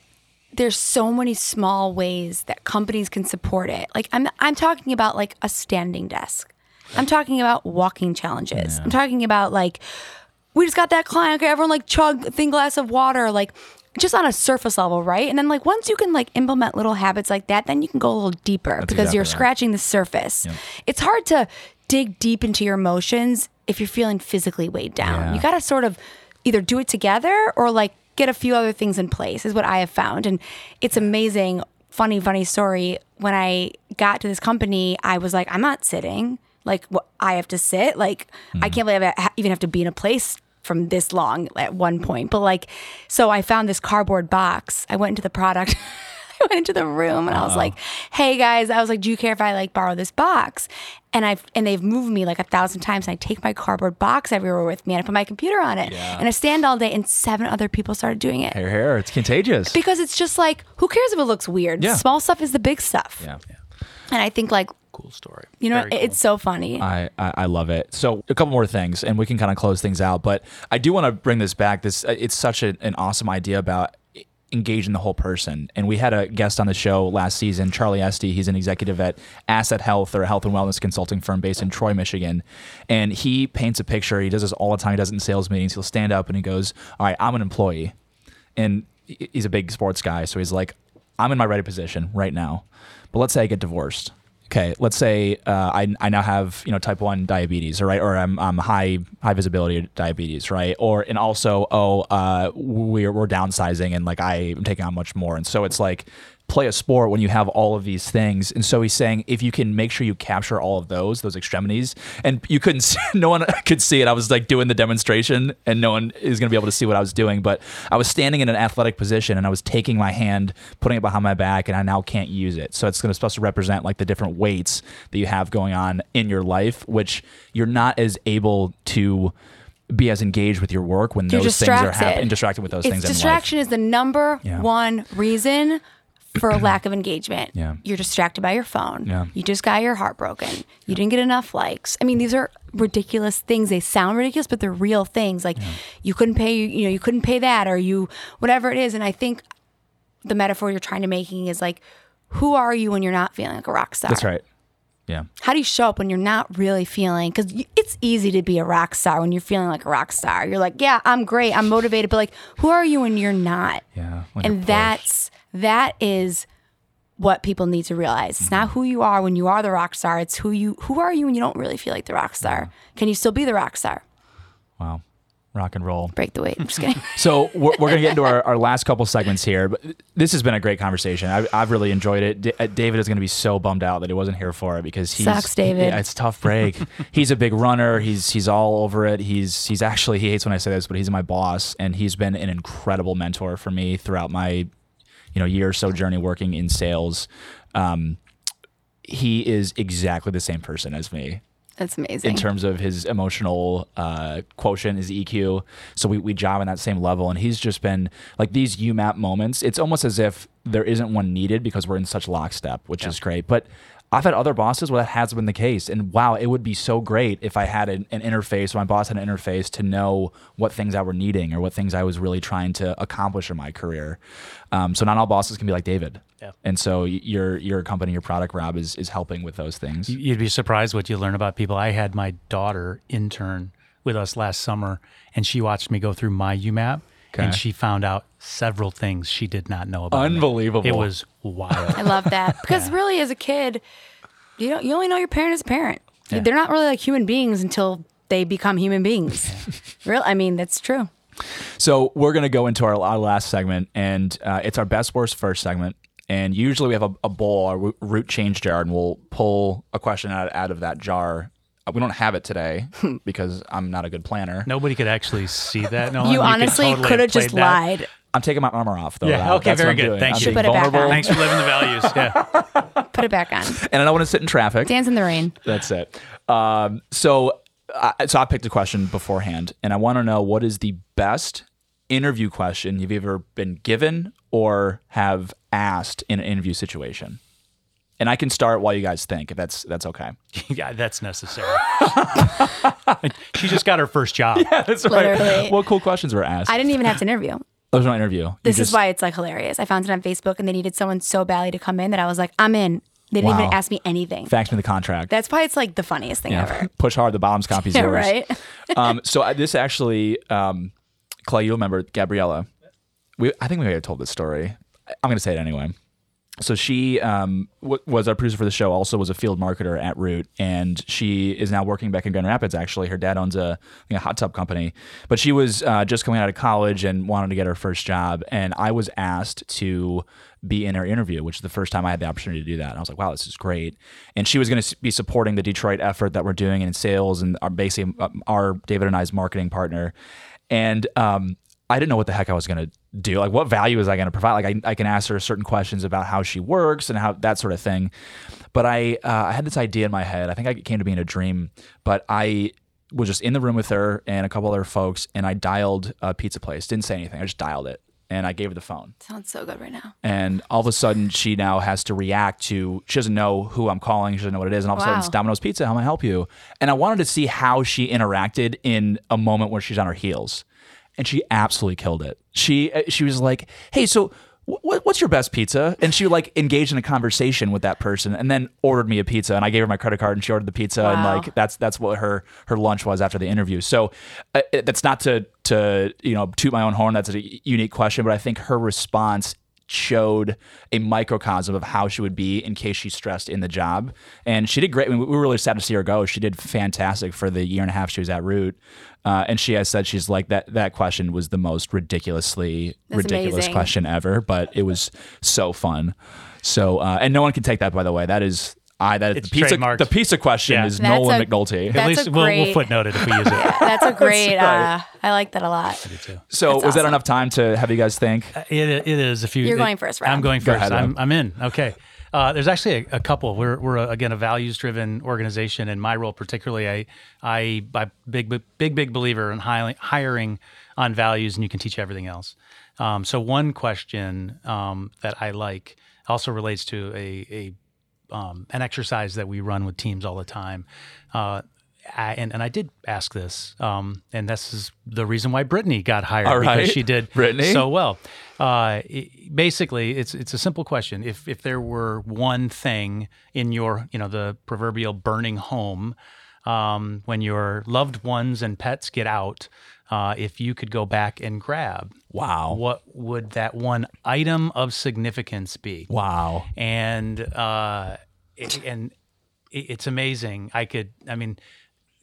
there's so many small ways that companies can support it. Like I'm I'm talking about like a standing desk. I'm talking about walking challenges. I'm talking about like we just got that client. Okay, everyone like chug a thin glass of water, like just on a surface level, right? And then like once you can like implement little habits like that, then you can go a little deeper because exactly you're right. scratching the surface. It's hard to dig deep into your emotions if you're feeling physically weighed down. Yeah. You got to sort of either do it together or like get a few other things in place is what I have found. And it's amazing. Funny, funny story. When I got to this company, I was like, I'm not sitting. Like, what I have to sit. Like, I mm-hmm. can't believe I even have to be in a place from this long at one point. But like, so I found this cardboard box. I went into the product. I went into the room and I was like, "Hey guys," I was like, "Do you care if I like borrow this box?" And I've and they've moved me like a thousand times. And I take my cardboard box everywhere with me and I put my computer on it and I stand all day. And seven other people started doing it Hair, hair. It's contagious. because it's just like, who cares if it looks weird? Yeah. Small stuff is the big stuff. yeah. And I think like, Cool story. you know, Very cool. it's so funny. I, I I love it. So a couple more things, and we can kind of close things out. But I do want to bring this back. This uh, it's such a, an awesome idea about engaging the whole person. And we had a guest on the show last season, Charlie Esty. He's an executive at Asset Health, or a health and wellness consulting firm based in Troy, Michigan. And he paints a picture. He does this all the time. He does it in sales meetings. He'll stand up and he goes, "All right, I'm an employee." and he's a big sports guy, so he's like, I'm in my right position right now, but let's say I get divorced. Okay, let's say uh, I, I now have you know type one diabetes, right, or I'm, I'm high high visibility diabetes, right, or and also oh uh, we're we're downsizing and like I am taking on much more, and so it's like play a sport when you have all of these things. And so he's saying if you can make sure you capture all of those, those extremities, and you couldn't, see, no one could see it. I was like doing the demonstration, and no one is going to be able to see what I was doing. But I was standing in an athletic position, and I was taking my hand, putting it behind my back, and I now can't use it. So it's going to supposed to represent like the different weights that you have going on in your life, which you're not as able to be as engaged with your work when You're those things are happening. Distracted with those things. it's things. distraction is the number Yeah. one reason for a lack of engagement. Yeah. You're distracted by your phone. Yeah. You just got your heart broken. You didn't get enough likes. I mean, these are ridiculous things. They sound ridiculous, but they're real things. Like you couldn't pay, you know, you couldn't pay that or you, whatever it is. And I think the metaphor you're trying to making is like, who are you when you're not feeling like a rock star? That's right. Yeah. How do you show up when you're not really feeling? Because it's easy to be a rock star when you're feeling like a rock star. You're like, yeah, I'm great, I'm motivated, but like, who are you when you're not? Yeah. when and you're that's that is what people need to realize. It's Mm-hmm. not who you are when you are the rock star. It's who you who are you when you don't really feel like the rock star. Can you still be the rock star? wow. Rock and roll. Break the weight. I'm just kidding. So we're, we're going to get into our, our last couple segments here. But this has been a great conversation. I, I've really enjoyed it. D- uh, David is going to be so bummed out that he wasn't here for it because he's Sucks, David. Yeah, it's a tough break. he's a big runner. He's he's all over it. He's he's actually he hates when I say this, but he's my boss, and he's been an incredible mentor for me throughout my you know year or so journey working in sales. Um, he is exactly the same person as me That's amazing. in terms of his emotional uh, quotient, his EQ. So we, we job on that same level. And he's just been like these UMAP moments. It's almost as if there isn't one needed because we're in such lockstep, which is great. But I've had other bosses where that has been the case. And wow, it would be so great if I had an, an interface, or my boss had an interface to know what things I were needing or what things I was really trying to accomplish in my career. Um, so not all bosses can be like David. Yeah. And so your your company, your product, Rob, is is helping with those things. You'd be surprised what you learn about people. I had my daughter intern with us last summer, and she watched me go through my UMAP, Okay. and she found out several things she did not know about. me. Unbelievable. It was wild. I love that because really, as a kid, you don't you only know your parent as a parent. They're not really like human beings until they become human beings. Real, I mean, that's true. So we're going to go into our, our last segment, and uh, it's our best worst first segment. And usually we have a, a bowl, a root- root change jar, and we'll pull a question out, out of that jar. We don't have it today because I'm not a good planner. Nobody could actually see that. No, you honestly could have just lied. I'm taking my armor off though. Yeah, Rob. okay, That's very good. doing. Thank I'm you. being Put it back vulnerable, on. Thanks for living the values. Yeah. Put it back on. And I don't want to sit in traffic. Dance in the rain. That's it. Um, so, I so I picked a question beforehand, and I want to know what is the best interview question you've ever been given or have asked in an interview situation. And I can start while you guys think, if that's that's okay. yeah, that's necessary. she just got her first job. Yeah, that's Literally. What cool questions were asked? I didn't even have to interview. There's no interview. You This just- is why it's like hilarious. I found it on Facebook and they needed someone so badly to come in that I was like, I'm in. They didn't Wow. even ask me anything. Fax me the contract. That's probably it's like the funniest thing ever. Push hard, the bottom's copies Yeah, yours. right. um, so I, this actually, um, Clay, you remember Gabriella? We, I think we may have told this story. I- I'm going to say it anyway. So she um, w- was our producer for the show. Also, was a field marketer at Root, and she is now working back in Grand Rapids. Actually, her dad owns a, hot tub company, but she was uh, just coming out of college and wanted to get her first job. And I was asked to be in her interview, which is the first time I had the opportunity to do that. And I was like, wow, this is great. And she was going to be supporting the Detroit effort that we're doing in sales and our basically um, our David and I's marketing partner. And um, I didn't know what the heck I was going to do. Like, what value was I going to provide? Like, I, I can ask her certain questions about how she works and how that sort of thing. But I, uh, I had this idea in my head. I think it came to me in a dream, but I was just in the room with her and a couple other folks, and I dialed a pizza place. Didn't say anything. I just dialed it, and I gave her the phone. Sounds so good right now. And all of a sudden, she now has to react to. She doesn't know who I'm calling. She doesn't know what it is. And all of a sudden, it's Domino's Pizza. How may I help you? And I wanted to see how she interacted in a moment where she's on her heels, and she absolutely killed it. She uh, she was like, "Hey, so." wh- What's your best pizza? And she like engaged in a conversation with that person, and then ordered me a pizza. And I gave her my credit card, and she ordered the pizza. And like that's that's what her her lunch was after the interview. So uh, that's not to to you know toot my own horn. That's a unique question, but I think her response showed a microcosm of how she would be in case she's stressed in the job. And she did great. I mean, we were really sad to see her go. She did fantastic for the year and a half she was at Root. Uh, and she has said she's like that. That question was the most ridiculously That's ridiculous amazing. question ever, but it was so fun. So uh, and no one can take that by the way. That is I that It's the pizza trademarked. the pizza question Yeah. is That's Nolan a- McNulty. At That's least a we'll, we'll great- footnote it if we use it. That's a great. right. uh, I like that a lot. so That's was that awesome. enough time to have you guys think? It, it is. If you, You're it- going first, Rob. I'm going Go first. ahead, I'm, Rob. I'm in. Okay. Uh, there's actually a, a couple. We're, we're a, again a values-driven organization. and my role, particularly, I I I big big big big believer in hiring hiring on values, and you can teach everything else. Um, so one question um, that I like also relates to a a um, an exercise that we run with teams all the time. Uh, I, and, and I did ask this, um, and this is the reason why Brittany got hired All right. because she did Brittany? so well. Uh, it- basically, it's it's a simple question. If if there were one thing in your you know the proverbial burning home, um, when your loved ones and pets get out, uh, if you could go back and grab, Wow. what would that one item of significance be? Wow. and uh, it, and it, it's amazing. I could, I mean,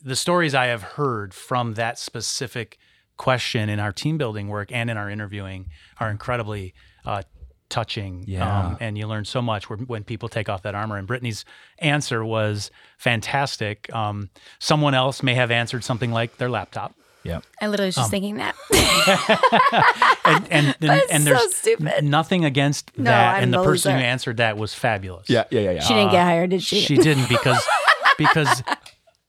the stories I have heard from that specific question in our team building work and in our interviewing are incredibly uh, touching. Yeah. Um, and you learn so much when, when people take off that armor. And Brittany's answer was fantastic. Um, someone else may have answered something like their laptop. Yeah. I literally was Um, just thinking that. And and and, That's and so there's stupid. nothing against No, that. I'm and the a person who answered that was fabulous. Yeah. Yeah. Yeah. Yeah. she didn't get hired, did she? She didn't because because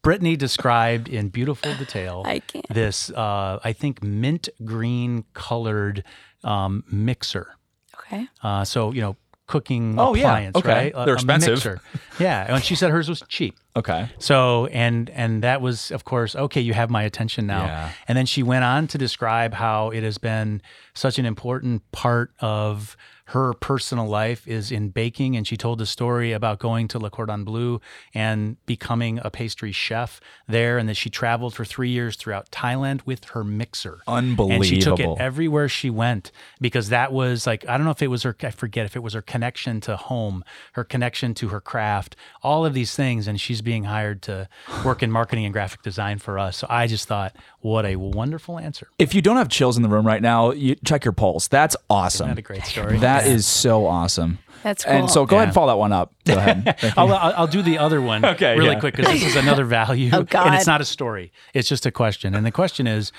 Brittany described in beautiful detail I can't. this uh, I think mint green colored um, mixer. okay. Uh, so you know cooking Oh, yeah. appliance, Okay. right? A- They're expensive. mixer. Yeah, and she said hers was cheap. okay. So and and that was of course okay. You have my attention now. Yeah. And then she went on to describe how it has been such an important part of her personal life is in baking, and she told a story about going to Le Cordon Bleu and becoming a pastry chef there, and that she traveled for three years throughout Thailand with her mixer. Unbelievable. And she took it everywhere she went because that was like I don't know if it was her I forget if it was her connection to home, her connection to her craft, all of these things and she's being hired to work in marketing and graphic design for us. So I just thought what a wonderful answer. If you don't have chills in the room right now, you check your pulse. That's awesome. Isn't that a great story? That is Yeah. so awesome. That's And cool. so go ahead and follow that one up. Go ahead. I'll, I'll, I'll do the other one Okay, really yeah. quick because this is another value. Oh, God. And it's not a story, it's just a question. And the question is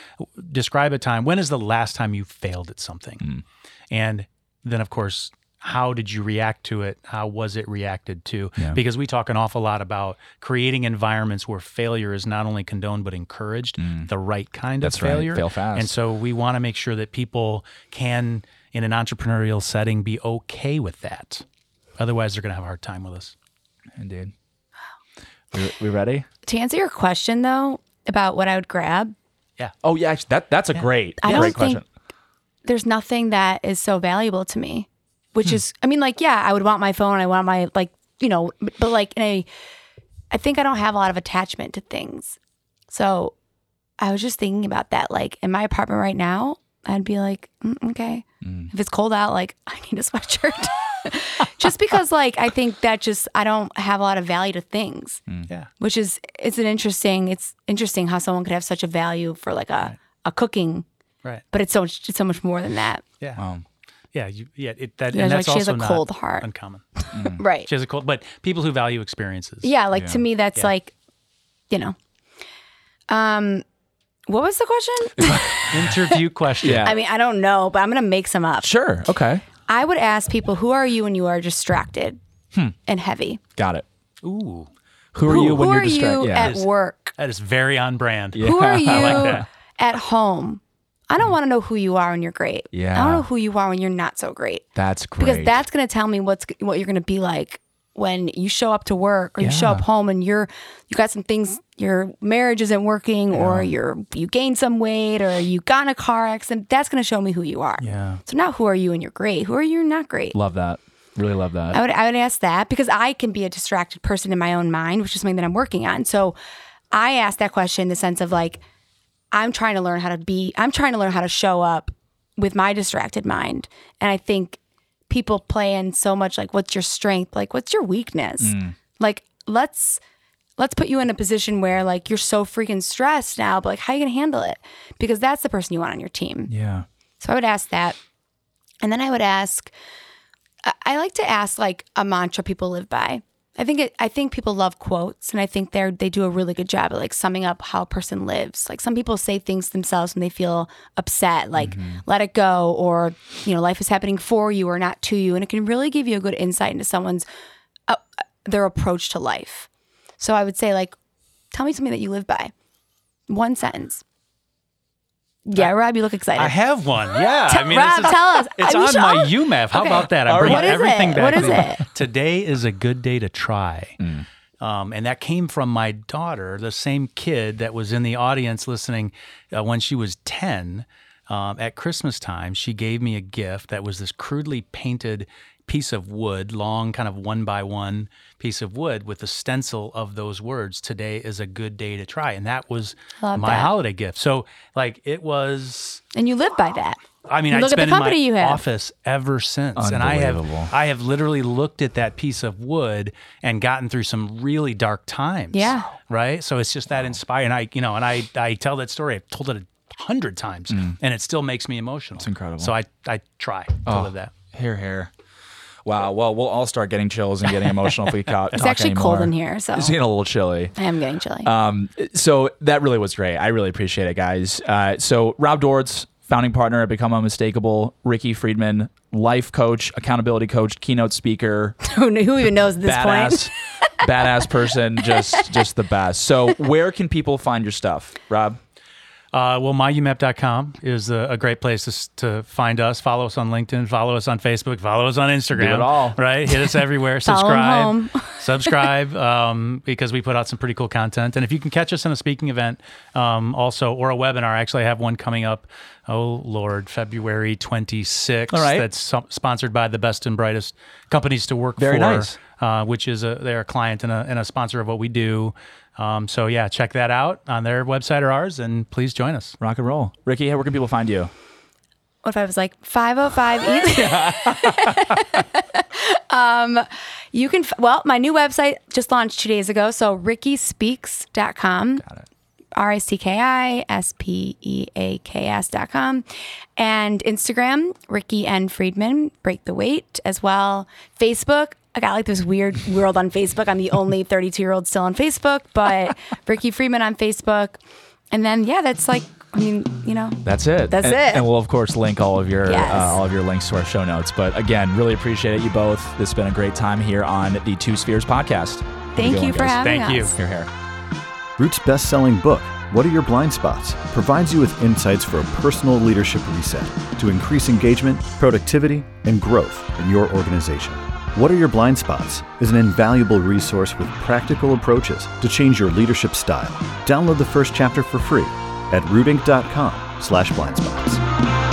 describe a time. When is the last time you failed at something? Hmm. And then, of course, how did you react to it? How was it reacted to? Yeah. Because we talk an awful lot about creating environments where failure is not only condoned but encouraged, the right kind. That's of right. failure. Fail fast. And so we want to make sure that people can, in an entrepreneurial setting, be okay with that. Otherwise, they're going to have a hard time with us. Indeed. We, we ready? to answer your question though about what I would grab, Yeah. Oh yeah, actually, that that's a great, I great don't question. think there's nothing that is so valuable to me. Which hmm. is, I mean, like, yeah, I would want my phone. I want my like you know, but, but like in a, I think I don't have a lot of attachment to things. So I was just thinking about that. Like in my apartment right now, I'd be like, mm, okay. Mm. If it's cold out, like I need a sweatshirt. just because, like, I think that just I don't have a lot of value to things, Yeah. which is it's an interesting. It's interesting how someone could have such a value for like a a cooking, Right. but it's so much it's so much more than that. Yeah. Um, Yeah. You, yeah. It, that, Yeah, and like that's she has a not cold heart. uncommon. Right. She has a cold, but people who value experiences. Yeah, like to Yeah. me, that's Yeah. like, you know. Um, what was the question? Interview question. Yeah. I mean, I don't know, but I'm gonna make some up. sure. Okay. I would ask people, "Who are you when you are distracted Hmm. and heavy? Got it. Ooh, Who are you when who you're distracted? you Yeah. at work? that is very on brand. Yeah. Who are you like at home? I don't want to know who you are when you're great. Yeah. I don't know who you are when you're not so great That's great. because that's gonna tell me what's what you're gonna be like when you show up to work or you show up home and you're you got some things your marriage isn't working or you're you gained some weight or you got in a car accident that's going to show me who you are Yeah. so not who are you and you're great who are you and not great love that. Really love that. I would I would ask that because I can be a distracted person in my own mind, which is something that I'm working on. So I ask that question in the sense of like I'm trying to learn how to be I'm trying to learn how to show up with my distracted mind. And I think people play in so much like what's your strength? Like what's your weakness? Mm. Like let's let's put you in a position where like you're so freaking stressed now, but like how are you gonna handle it? Because that's the person you want on your team. yeah. So I would ask that. And then I would ask, I- I like to ask like a mantra people live by. I think it, I think people love quotes, and I think they're they do a really good job at like summing up how a person lives. Like some people say things themselves when they feel upset, like "let it go," or you know, life is happening for you or not to you, and it can really give you a good insight into someone's uh, their approach to life. So I would say like, tell me something that you live by. One sentence. Yeah, Rob, you look excited. I have one. Yeah. I mean, Rob, this is- tell us. It's I on you my should- UMAP. How Okay. about that? I'm All bringing right. What is everything it? back. What to is it? Today is a good day to try. Um, and that came from my daughter, the same kid that was in the audience listening uh, when she was 10. Um, at Christmas time, she gave me a gift that was this crudely painted piece of wood, long, kind of one by one piece of wood with a stencil of those words. Today is a good day to try. And that was Love my that. holiday gift. So, like, it was. and you live by that. I mean, You I've look at the been in my company you have. office ever since, and I Unbelievable. have I have literally looked at that piece of wood and gotten through some really dark times. Yeah. right. So it's just that inspiring. I you know, and I I tell that story. I've told it a hundred times, and it still makes me emotional. It's Mm. incredible. So I I try to Oh. live that. Hear, hear. Wow. Well, we'll all start getting chills and getting emotional if we talk. It's actually cold in here, so It's getting a little chilly. I am getting chilly. Um, so that really was great. I really appreciate it, guys. Uh, so Rob Dwortz, founding partner at Become Unmistakable, Ricki Friedman, life coach, accountability coach, keynote speaker, who, who even knows at this badass, point? badass person, just just the best. So where can people find your stuff, Rob? Uh, well, myumap.com is a, a great place to, to find us. Follow us on LinkedIn, follow us on Facebook, follow us on Instagram. Do it all. Right? Hit us everywhere. Subscribe. home. subscribe um, because we put out some pretty cool content. And if you can catch us in a speaking event um, also or a webinar, actually, I have one coming up. Oh, Lord, February 26th. All right. That's so- sponsored by the best and brightest companies to work Very for. nice. Uh, which is a they're a client and a, and a sponsor of what we do. Um, so yeah, check that out on their website or ours, and please join us. Rock and roll, Ricki. Where can people find you? What if I was like 505 easy? um, you can, f- well, my new website just launched two days ago. So rickispeaks.com. Got it. R I C K I S P E A K S dot com. And Instagram, Ricki N. Friedman, Break the Weight as well. Facebook, I got like this weird world on Facebook. I'm the only 32 year old still on Facebook, but Ricki Friedman on Facebook. And then, yeah, that's like, I mean, you know, That's it. That's and, it. And we'll of course link all of your Yes. uh, all of your links to our show notes. But again, really appreciate it, you both. This has been a great time here on the Two Spheres podcast. Thank you one, for guys. having Thank you. us. Hear, hear. Root's best selling book, What Are Your Blind Spots? provides you with insights for a personal leadership reset to increase engagement, productivity, and growth in your organization. What Are Your Blind Spots is an invaluable resource with practical approaches to change your leadership style. Download the first chapter for free at rootinc.com slash blindspots.